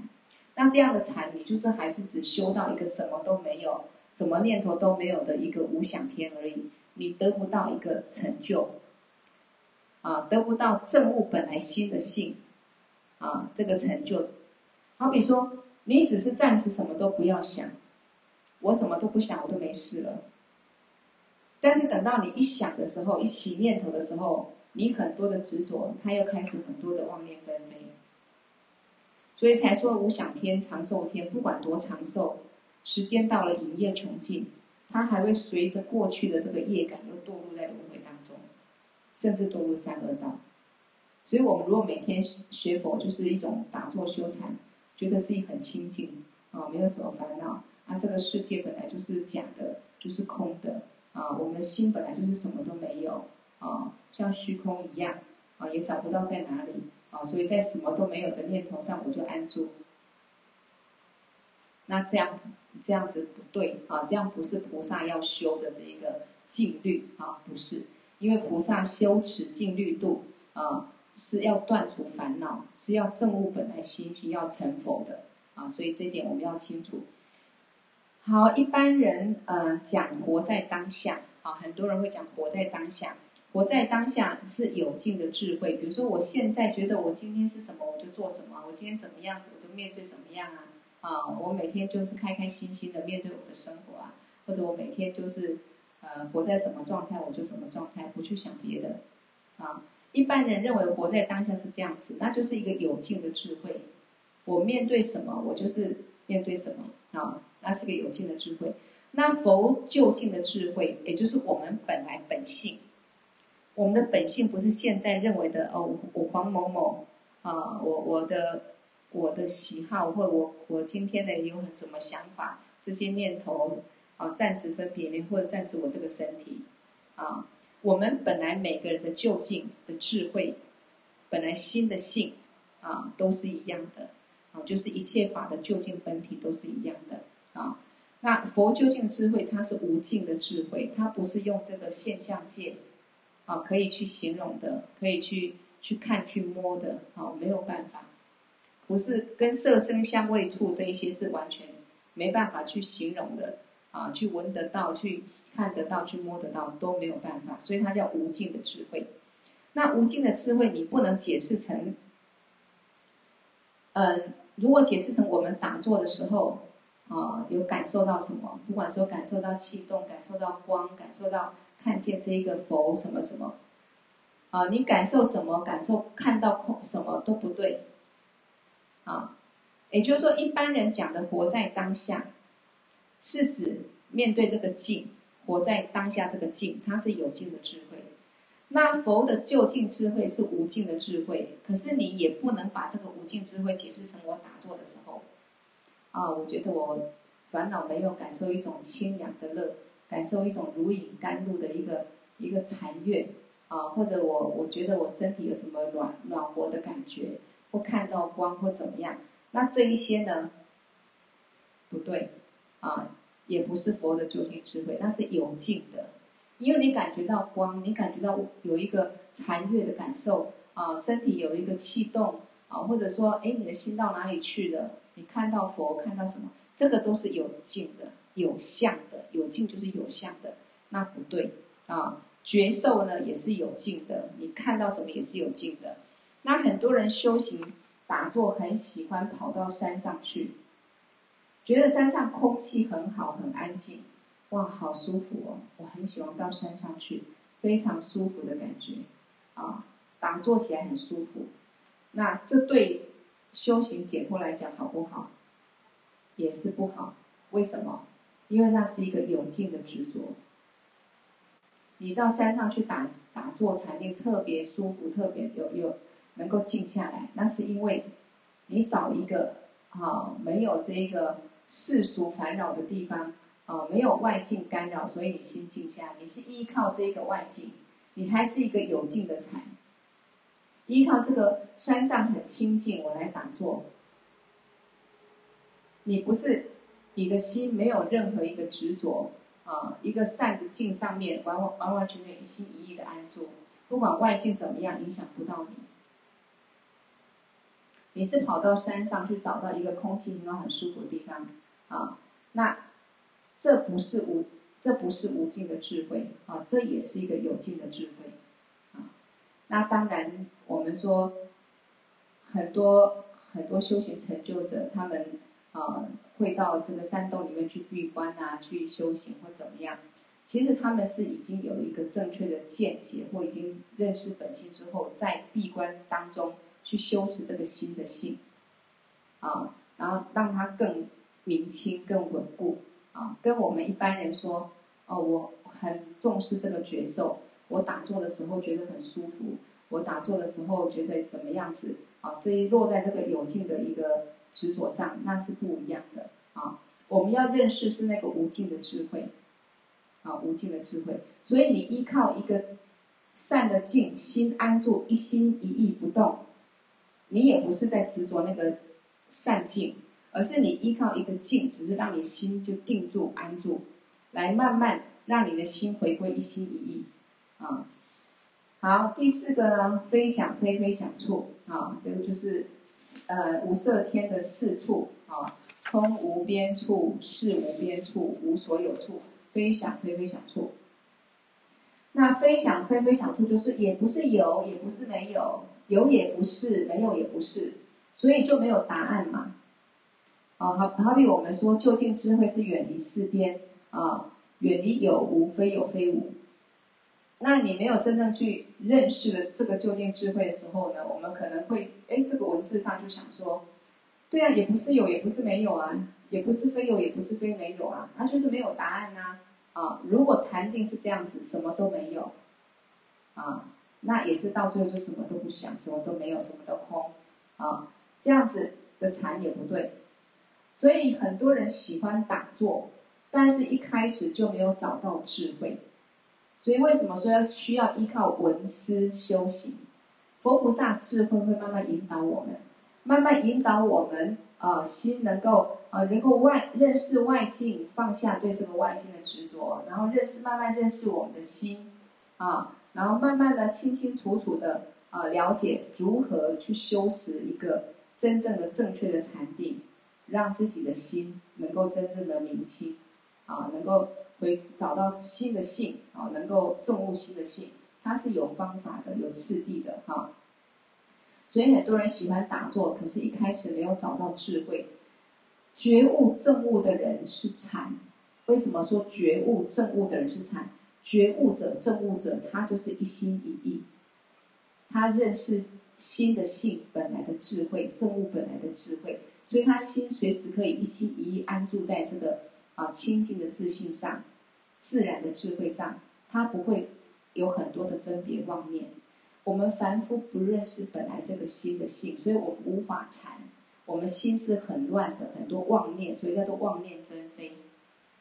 那这样的禅，你就是还是只修到一个什么都没有。什么念头都没有的一个无想天而已，你得不到一个成就，啊，得不到证悟本来心的性，啊，这个成就，好比说，你只是暂时什么都不要想，我什么都不想，我都没事了。但是等到你一想的时候，一起念头的时候，你很多的执着，它又开始很多的妄念纷飞，所以才说无想天、长寿天，不管多长寿。时间到了，影业穷尽，它还会随着过去的这个业感，又堕入在轮回当中，甚至堕入三恶道。所以，我们如果每天学佛，就是一种打坐修禅，觉得自己很清净啊，没有什么烦恼啊。这个世界本来就是假的，就是空的啊。我们的心本来就是什么都没有啊，像虚空一样啊，也找不到在哪里啊。所以在什么都没有的念头上，我就安住。那这样。这样子不对啊！这样不是菩萨要修的这一个静虑啊，不是，因为菩萨修持静虑度啊，是要断除烦恼，是要证悟本来心性，要成佛的啊，所以这一点我们要清楚。好，一般人呃讲活在当下，啊，很多人会讲活在当下。活在当下是有尽的智慧。比如说，我现在觉得我今天是什么，我就做什么；我今天怎么样，我就面对怎么样啊。啊，我每天就是开开心心的面对我的生活啊，或者我每天就是呃活在什么状态，我就什么状态，不去想别的。啊，一般人认为活在当下是这样子，那就是一个有境的智慧。我面对什么，我就是面对什么啊，那是个有境的智慧。那佛究竟的智慧，也就是我们本来本性。我们的本性不是现在认为的哦，我黄某某啊，我我的我的喜好或我我今天呢有很什么想法，这些念头啊暂时分别，或者暂时我这个身体啊，我们本来每个人的究竟的智慧，本来心的性啊都是一样的啊，就是一切法的究竟本体都是一样的啊。那佛究竟智慧，它是无尽的智慧，它不是用这个现象界。啊，可以去形容的，可以去去看、去摸的，啊，没有办法，不是跟色声香味触这一些是完全没办法去形容的，啊，去闻得到、去看得到、去摸得到都没有办法，所以它叫无尽的智慧。那无尽的智慧，你不能解释成，嗯，如果解释成我们打坐的时候，啊，有感受到什么？不管说感受到气动、感受到光、感受到。看见这一个佛什么什么，啊，你感受什么？感受看到空什么都不对，啊，也就是说，一般人讲的活在当下，是指面对这个境，活在当下这个境，它是有境的智慧。那佛的究竟智慧是无尽的智慧，可是你也不能把这个无尽智慧解释成我打坐的时候，啊，我觉得我烦恼没有感受一种清凉的乐。感受一种如饮甘露的一个一个禅悦啊，或者我我觉得我身体有什么暖暖和的感觉，或看到光或怎么样，那这一些呢，不对啊，也不是佛的究竟智慧，那是有境的，因为你感觉到光，你感觉到有一个禅悦的感受啊，身体有一个气动啊，或者说哎你的心到哪里去了，你看到佛看到什么，这个都是有境的。有相的，有境就是有相的，那不对啊。觉受呢也是有境的，你看到什么也是有境的。那很多人修行打坐，很喜欢跑到山上去，觉得山上空气很好，很安静，哇，好舒服哦！我很喜欢到山上去，非常舒服的感觉啊，打坐起来很舒服。那这对修行解脱来讲好不好？也是不好，为什么？因为那是一个有境的执着，你到山上去打打坐禅定，特别舒服，特别有有能够静下来，那是因为你找一个啊没有这个世俗烦扰的地方啊，没有外境干扰，所以你心静下。你是依靠这个外境，你还是一个有境的禅，依靠这个山上很清静，我来打坐，你不是。你的心没有任何一个执着啊，一个善的境上面完完完完全全一心一意的安住，不管外境怎么样，影响不到你。你是跑到山上去找到一个空气应该、很舒服的地方啊，那这不是无，这不是无尽的智慧啊，这也是一个有尽的智慧啊。那当然，我们说很多很多修行成就者，他们啊。会到这个山洞里面去闭关啊，去修行或怎么样？其实他们是已经有一个正确的见解，或已经认识本性之后，在闭关当中去修持这个心的性，啊，然后让它更明清、更稳固啊。跟我们一般人说，哦，我很重视这个觉受，我打坐的时候觉得很舒服，我打坐的时候觉得怎么样子啊？这一落在这个有境的一个。执着上那是不一样的啊！我们要认识是那个无尽的智慧，啊，无尽的智慧。所以你依靠一个善的境，心安住，一心一意不动，你也不是在执着那个善境，而是你依靠一个境，只是让你心就定住安住，来慢慢让你的心回归一心一意啊。好，第四个呢，非想非非想处啊，这个就是。呃，五色天的四处啊，空无边处，识无边处，无所有处，非想非非想处。那非想非非想处，就是也不是有，也不是没有，有也不是，没有也不是，所以就没有答案嘛。啊，好好比我们说，究竟智慧是远离四边啊，远离有无，非有非无。那你没有真正去认识了这个究竟智慧的时候呢，我们可能会，哎，这个文字上就想说，对啊，也不是有，也不是没有啊，也不是非有，也不是非没有啊，那就是没有答案呐。啊，如果禅定是这样子，什么都没有，啊，那也是到最后就什么都不想，什么都没有，什么都空，啊，这样子的禅也不对。所以很多人喜欢打坐，但是一开始就没有找到智慧。所以为什么说要需要依靠闻思修行？佛菩萨智慧会慢慢引导我们，慢慢引导我们啊、呃，心能够啊、呃，能够外认识外境，放下对这个外境的执着，然后认识慢慢认识我们的心啊，然后慢慢的清清楚楚的啊了解如何去修持一个真正的正确的禅定，让自己的心能够真正的明清啊，能够。回找到新的性啊，能够证悟新的性，它是有方法的，有次第的哈。所以很多人喜欢打坐，可是一开始没有找到智慧。觉悟证悟的人是禅。为什么说觉悟证悟的人是禅？觉悟者证悟者，他就是一心一意，他认识心的性本来的智慧，证悟本来的智慧，所以他心随时可以一心一意安住在这个啊清净的自性上。自然的智慧上，他不会有很多的分别妄念。我们凡夫不认识本来这个心的性，所以我们无法禅。我们心是很乱的，很多妄念，所以叫做妄念纷飞。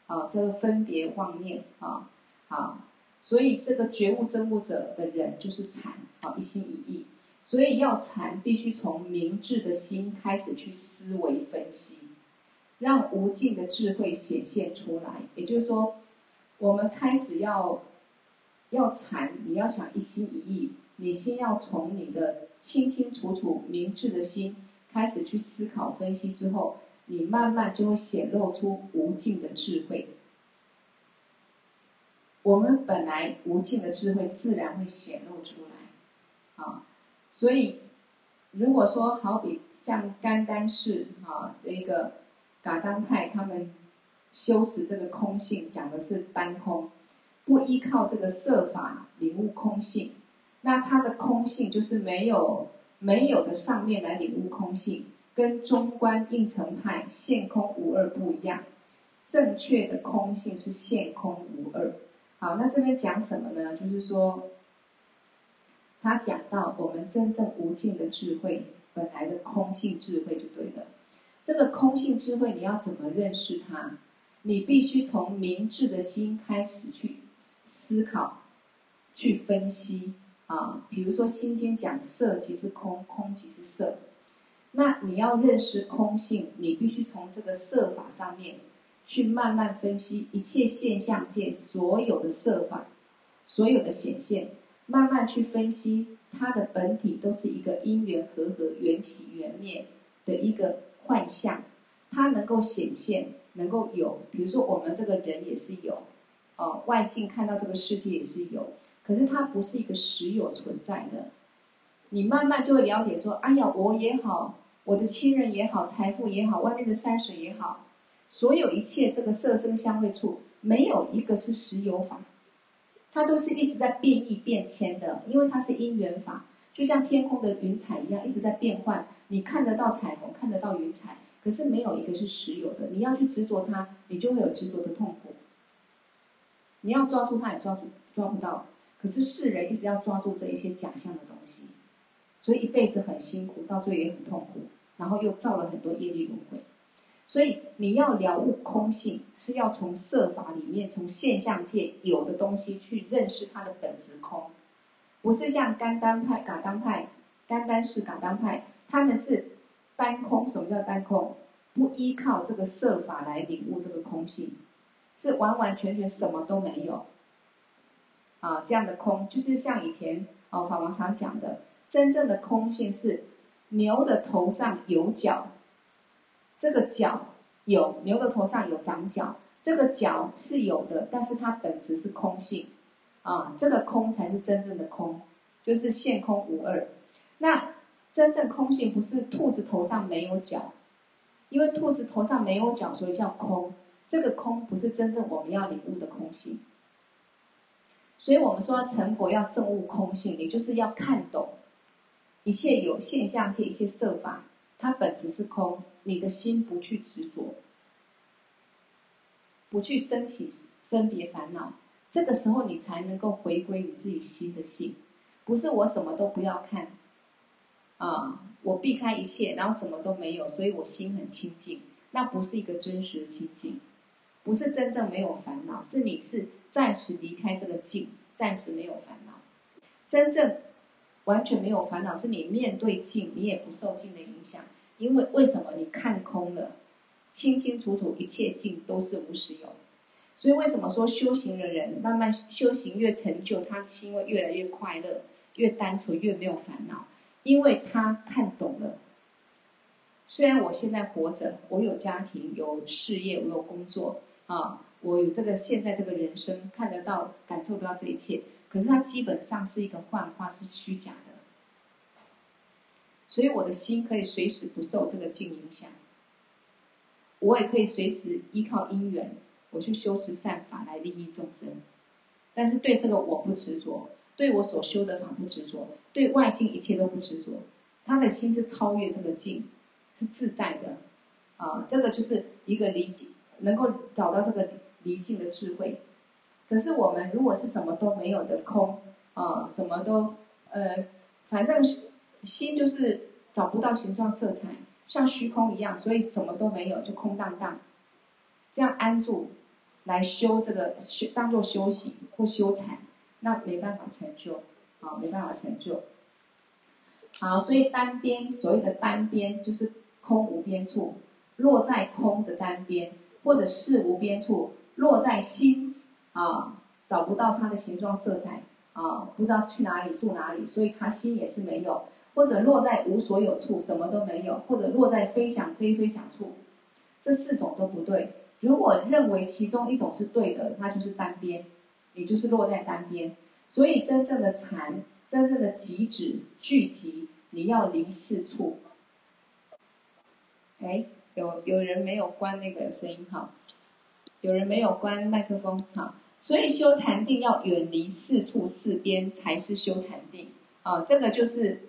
啊，叫做分别妄念啊啊，所以这个觉悟证悟者的人就是禅，啊，一心一意。所以要禅，必须从明智的心开始去思维分析，让无尽的智慧显现出来。也就是说。我们开始要要禅，你要想一心一意，你先要从你的清清楚楚、明智的心开始去思考分析之后，你慢慢就会显露出无尽的智慧。我们本来无尽的智慧自然会显露出来，啊，所以如果说好比像甘丹寺啊这一个噶当派他们。修持这个空性，讲的是单空，不依靠这个色法领悟空性，那它的空性就是没有没有的上面来领悟空性，跟中观应成派现空无二不一样。正确的空性是现空无二。好，那这边讲什么呢？就是说，他讲到我们真正无尽的智慧，本来的空性智慧就对了。这个空性智慧，你要怎么认识它？你必须从明智的心开始去思考、去分析啊。比如说《心经》讲色即是空，空即是色。那你要认识空性，你必须从这个色法上面去慢慢分析一切现象界所有的色法、所有的显现，慢慢去分析它的本体都是一个因缘和合、缘起缘灭的一个幻象，它能够显现。能够有，比如说我们这个人也是有，哦，外境看到这个世界也是有，可是它不是一个实有存在的。你慢慢就会了解说，哎呀，我也好，我的亲人也好，财富也好，外面的山水也好，所有一切这个色声香味触，没有一个是实有法，它都是一直在变异变迁的，因为它是因缘法，就像天空的云彩一样，一直在变换。你看得到彩虹，看得到云彩。可是没有一个是实有的，你要去执着它，你就会有执着的痛苦。你要抓住它也抓住抓不到，可是世人一直要抓住这一些假象的东西，所以一辈子很辛苦，到最后也很痛苦，然后又造了很多业力轮回。所以你要了悟空性，是要从色法里面，从现象界有的东西去认识它的本质空，不是像甘丹派、噶当派、甘丹寺、噶当派，他们是。单空，什么叫单空？不依靠这个色法来领悟这个空性，是完完全全什么都没有。啊，这样的空就是像以前哦法王常讲的，真正的空性是牛的头上有角，这个角有牛的头上有长角，这个角是有的，但是它本质是空性，啊，这个空才是真正的空，就是现空无二。那真正空性不是兔子头上没有角，因为兔子头上没有角，所以叫空。这个空不是真正我们要领悟的空性。所以我们说成佛要证悟空性，也就是要看懂一切有现象界一切色法，它本质是空。你的心不去执着，不去升起分别烦恼，这个时候你才能够回归你自己心的性。不是我什么都不要看，啊，我避开一切，然后什么都没有，所以我心很清净。那不是一个真实的清净，不是真正没有烦恼，是你是。暂时离开这个境，暂时没有烦恼。真正完全没有烦恼，是你面对境，你也不受境的影响。因为为什么？你看空了，清清楚楚，一切境都是无实有。所以为什么说修行的人慢慢修行越成就，他心会越来越快乐，越单纯，越没有烦恼？因为他看懂了。虽然我现在活着，我有家庭，有事业，我有工作啊。我有这个现在这个人生看得到、感受得到这一切，可是它基本上是一个幻化，是虚假的。所以我的心可以随时不受这个境影响，我也可以随时依靠因缘，我去修持善法来利益众生。但是对这个我不执着，对我所修的法不执着，对外境一切都不执着。他的心是超越这个境，是自在的。啊，这个就是一个理解，能够找到这个。离境的智慧，可是我们如果是什么都没有的空啊，什么都呃，反正是心就是找不到形状色彩，像虚空一样，所以什么都没有，就空荡荡。这样安住来修这个修，当做修行或修禅，那没办法成就，啊，没办法成就。好，所以单边所谓的单边就是空无边处，落在空的单边，或者是无边处。落在心啊，找不到它的形状色彩啊，不知道去哪里住哪里，所以他心也是没有；或者落在无所有处，什么都没有；或者落在非想非非想处，这四种都不对。如果认为其中一种是对的，那就是单边，你就是落在单边。所以真正的禅，真正的极止聚集，你要离四处。哎，有有人没有关那个声音哈？有人没有关麦克风，哈，所以修禅定要远离四处四边才是修禅定，啊，这个就是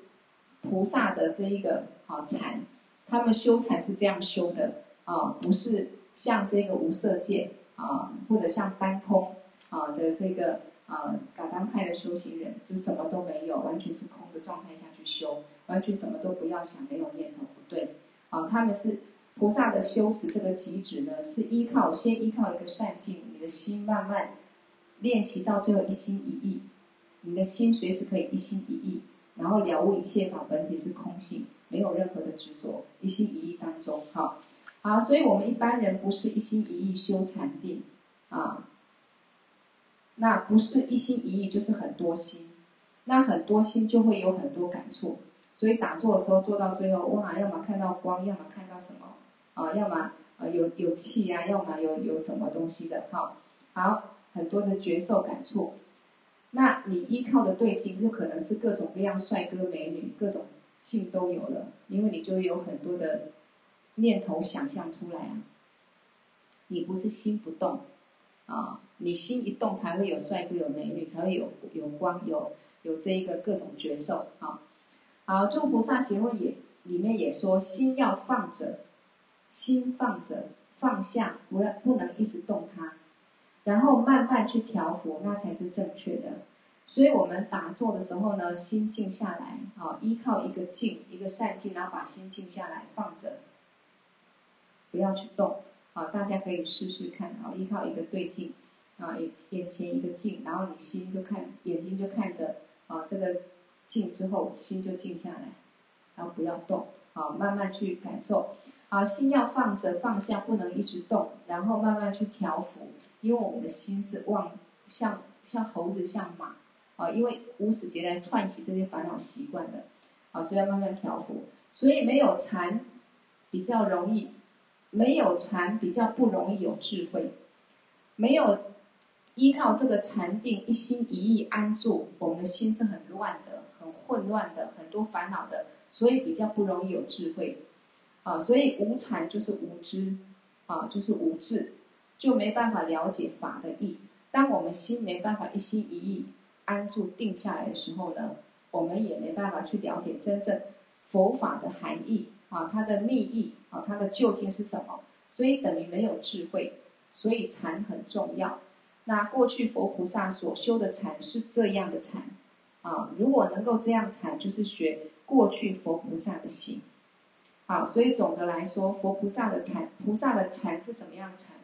菩萨的这一个啊禅，他们修禅是这样修的，啊，不是像这个无色界啊，或者像单空啊的这个啊噶当派的修行人，就什么都没有，完全是空的状态下去修，完全什么都不要想，没有念头，不对，啊，他们是。菩萨的修持这个极致呢，是依靠先依靠一个善境，你的心慢慢练习到最后一心一意，你的心随时可以一心一意，然后了悟一切法本体是空性，没有任何的执着，一心一意当中，好，好，所以我们一般人不是一心一意修禅定啊，那不是一心一意就是很多心，那很多心就会有很多感触，所以打坐的时候做到最后，哇，要么看到光，要么看到什么。啊，要么呃有有气呀、要么有有什么东西的哈，好，很多的觉受感触。那你依靠的对境，就可能是各种各样帅哥美女，各种境都有了，因为你就有很多的念头想象出来啊。你不是心不动啊，你心一动才会有帅哥有美女，才会有有光有有这一个各种角色啊。好，诸菩萨行论也里面也说，心要放着。心放着，放下，不要不能一直动它，然后慢慢去调伏，那才是正确的。所以我们打坐的时候呢，心静下来，啊，依靠一个静，一个善静，然后把心静下来，放着，不要去动，啊，大家可以试试看，啊，依靠一个对境，啊，眼眼前一个静，然后你心就看，眼睛就看着，啊，这个静之后，心就静下来，然后不要动，啊，慢慢去感受。啊，心要放着放下，不能一直动，然后慢慢去调伏。因为我们的心是妄，像像猴子，像马，啊，因为无始劫来串起这些烦恼习惯的，啊，所以要慢慢调伏。所以没有禅比较容易，没有禅比较不容易有智慧，没有依靠这个禅定一心一意安住，我们的心是很乱的、很混乱的、很多烦恼的，所以比较不容易有智慧。啊，所以无禅就是无知，啊，就是无智，就没办法了解法的意。当我们心没办法一心一意安住定下来的时候呢，我们也没办法去了解真正佛法的含义。啊，它的密意啊，它的究竟是什么？所以等于没有智慧，所以禅很重要。那过去佛菩萨所修的禅是这样的禅啊，如果能够这样禅，就是学过去佛菩萨的心。好，所以总的来说，佛菩萨的禅，菩萨的禅是怎么样禅？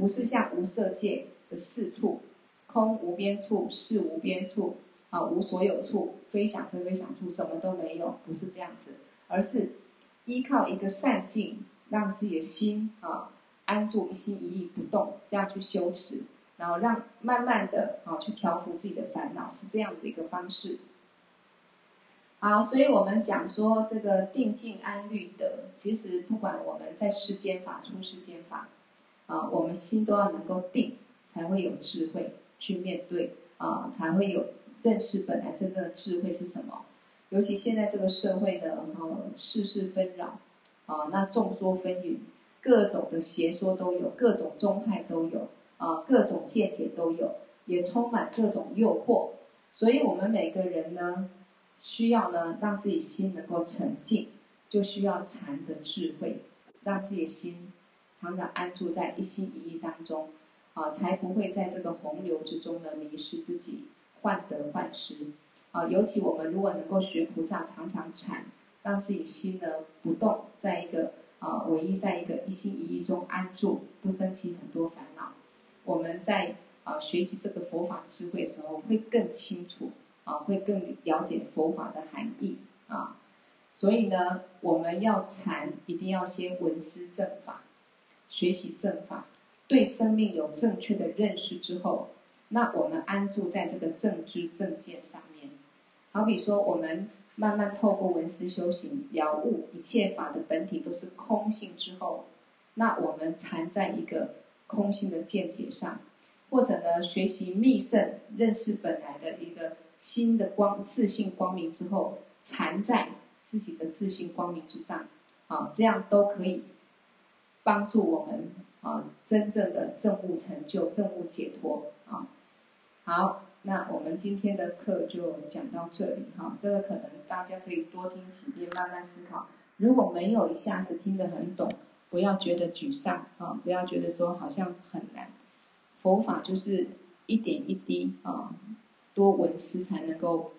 不是像无色界的四处，空无边处，是无边处，啊，无所有处，非想非非想处，什么都没有，不是这样子，而是。依靠一个善境，让自己的心啊安住，一心一意不动，这样去修持，然后让慢慢的啊去调伏自己的烦恼，是这样的一个方式。好，所以我们讲说这个定静安虑得，其实不管我们在世间法、出世间法，啊，我们心都要能够定，才会有智慧去面对啊，才会有认识本来真正的智慧是什么。尤其现在这个社会呢，呃，世事纷扰，啊，那众说纷纭，各种的邪说都有，各种宗派都有，啊，各种见解都有，也充满各种诱惑。所以，我们每个人呢，需要呢，让自己心能够沉静，就需要禅的智慧，让自己心常常安住在一心一意当中，啊，才不会在这个洪流之中呢迷失自己，患得患失。啊，尤其我们如果能够学菩萨，常常禅，让自己心呢不动，在一个啊唯一在一个一心一意中安住，不生起很多烦恼。我们在啊学习这个佛法智慧的时候，会更清楚啊，会更了解佛法的含义啊。所以呢，我们要禅，一定要先闻思正法，学习正法，对生命有正确的认识之后，那我们安住在这个正知正见上面。好比说，我们慢慢透过闻思修行了悟一切法的本体都是空性之后，那我们禅在一个空性的见解上，或者呢学习密圣认识本来的一个新的光自性光明之后，禅在自己的自性光明之上，啊，这样都可以帮助我们啊真正的证悟成就、证悟解脱啊。好。那我们今天的课就讲到这里哈，这个可能大家可以多听几遍，慢慢思考。如果没有一下子听得很懂，不要觉得沮丧啊，不要觉得说好像很难。佛法就是一点一滴啊，多闻思才能够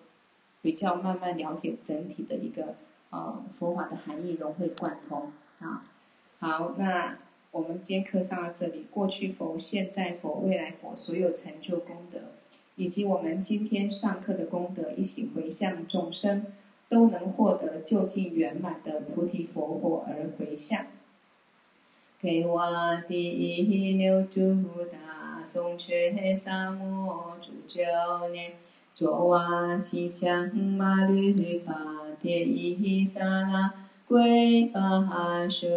比较慢慢了解整体的一个啊佛法的含义，融会贯通啊。好，那我们今天课上到这里，过去佛、现在佛、未来佛所有成就功德。以及我们今天上课的功德，一起回向众生，都能获得究竟圆满的菩提佛果而回向。给我第一牛犊大松却萨摩主九年，卓瓦七将马律巴迭伊萨拉归巴修，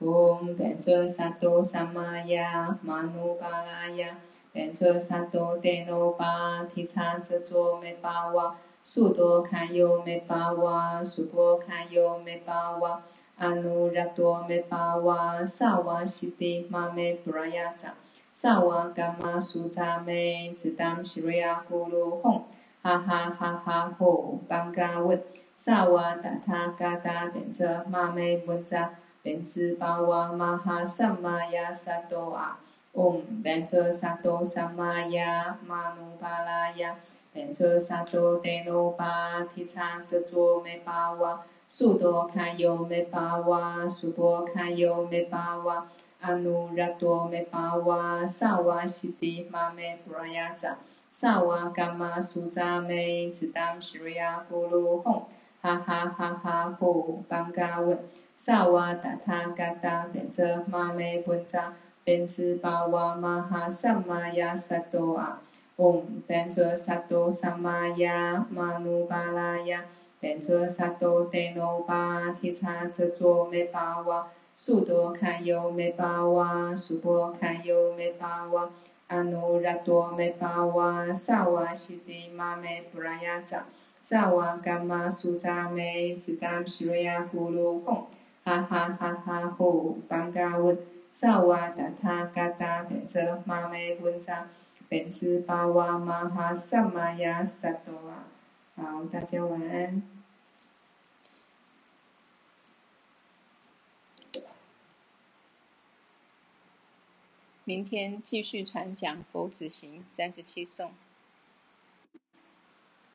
唵班卓萨多萨玛雅玛努巴拉雅。班卓萨埵德耨巴提叉遮卓梅巴瓦，速多堪尤梅巴瓦，速波拉雅扎萨瓦嘎玛苏扎梅子弹西瑞啊库鲁翁哈哈哈哈呼班嘎问堪尤梅巴哇，阿努拉多梅巴哇，萨瓦悉地玛梅布拉雅扎，萨瓦伽玛苏扎梅，只当西瑞亚咕噜吽，哈哈哈哈吼，邦嘎温，萨瓦达他嘎达变则玛梅文扎，变兹巴哇玛哈萨玛雅萨多啊。嗡，班卓萨多萨玛雅玛努巴拉雅，班卓萨埵德耨巴提叉遮卓梅巴哇，速多堪尤梅巴哇，速波堪尤梅巴哇，阿努拉多梅巴哇，萨瓦悉地玛梅布拉雅扎，萨瓦伽玛苏扎梅，只当悉瑞亚咕噜吽，哈哈哈哈吼，邦嘎温，萨瓦达他嘎达变则玛梅本扎。变兹巴瓦玛哈萨玛雅萨多啊，唵，班卓萨多萨玛雅玛努巴拉雅，班卓萨多德耨巴提查遮卓梅巴瓦，苏多堪尤美巴瓦，苏波堪尤美巴瓦，阿努拉多美巴瓦，萨瓦西迪玛美布拉雅扎，萨瓦甘玛苏扎美，次达西瑞亚咕噜吽，哈哈哈哈呼，班嘎温，萨瓦达他嘎达贝则玛美温扎，贝兹巴哇玛哈萨玛亚萨多瓦。好，大家晚安。明天继续传讲《佛子行三十七颂》。